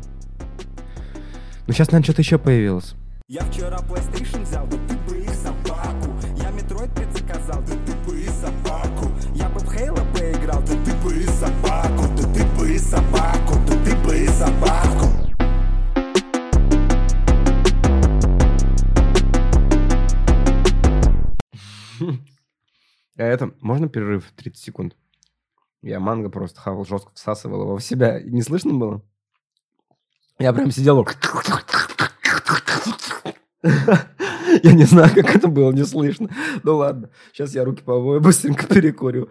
Ну, сейчас, наверное, что-то еще появилось. Я вчера PlayStation взял, да ты бы их собаку. Я Metroid предзаказал, да ты бы и собаку. Я бы в Halo поиграл, да ты бы и собаку. Да ты бы и собаку, да ты бы и собаку. А это, можно перерыв 30 секунд? Я манго просто хавал, жестко всасывал его в себя. Не слышно было? Я прям сидел... *laughs* Я не знаю, как это было, не слышно. Ну ладно, сейчас я руки помою, быстренько перекурю.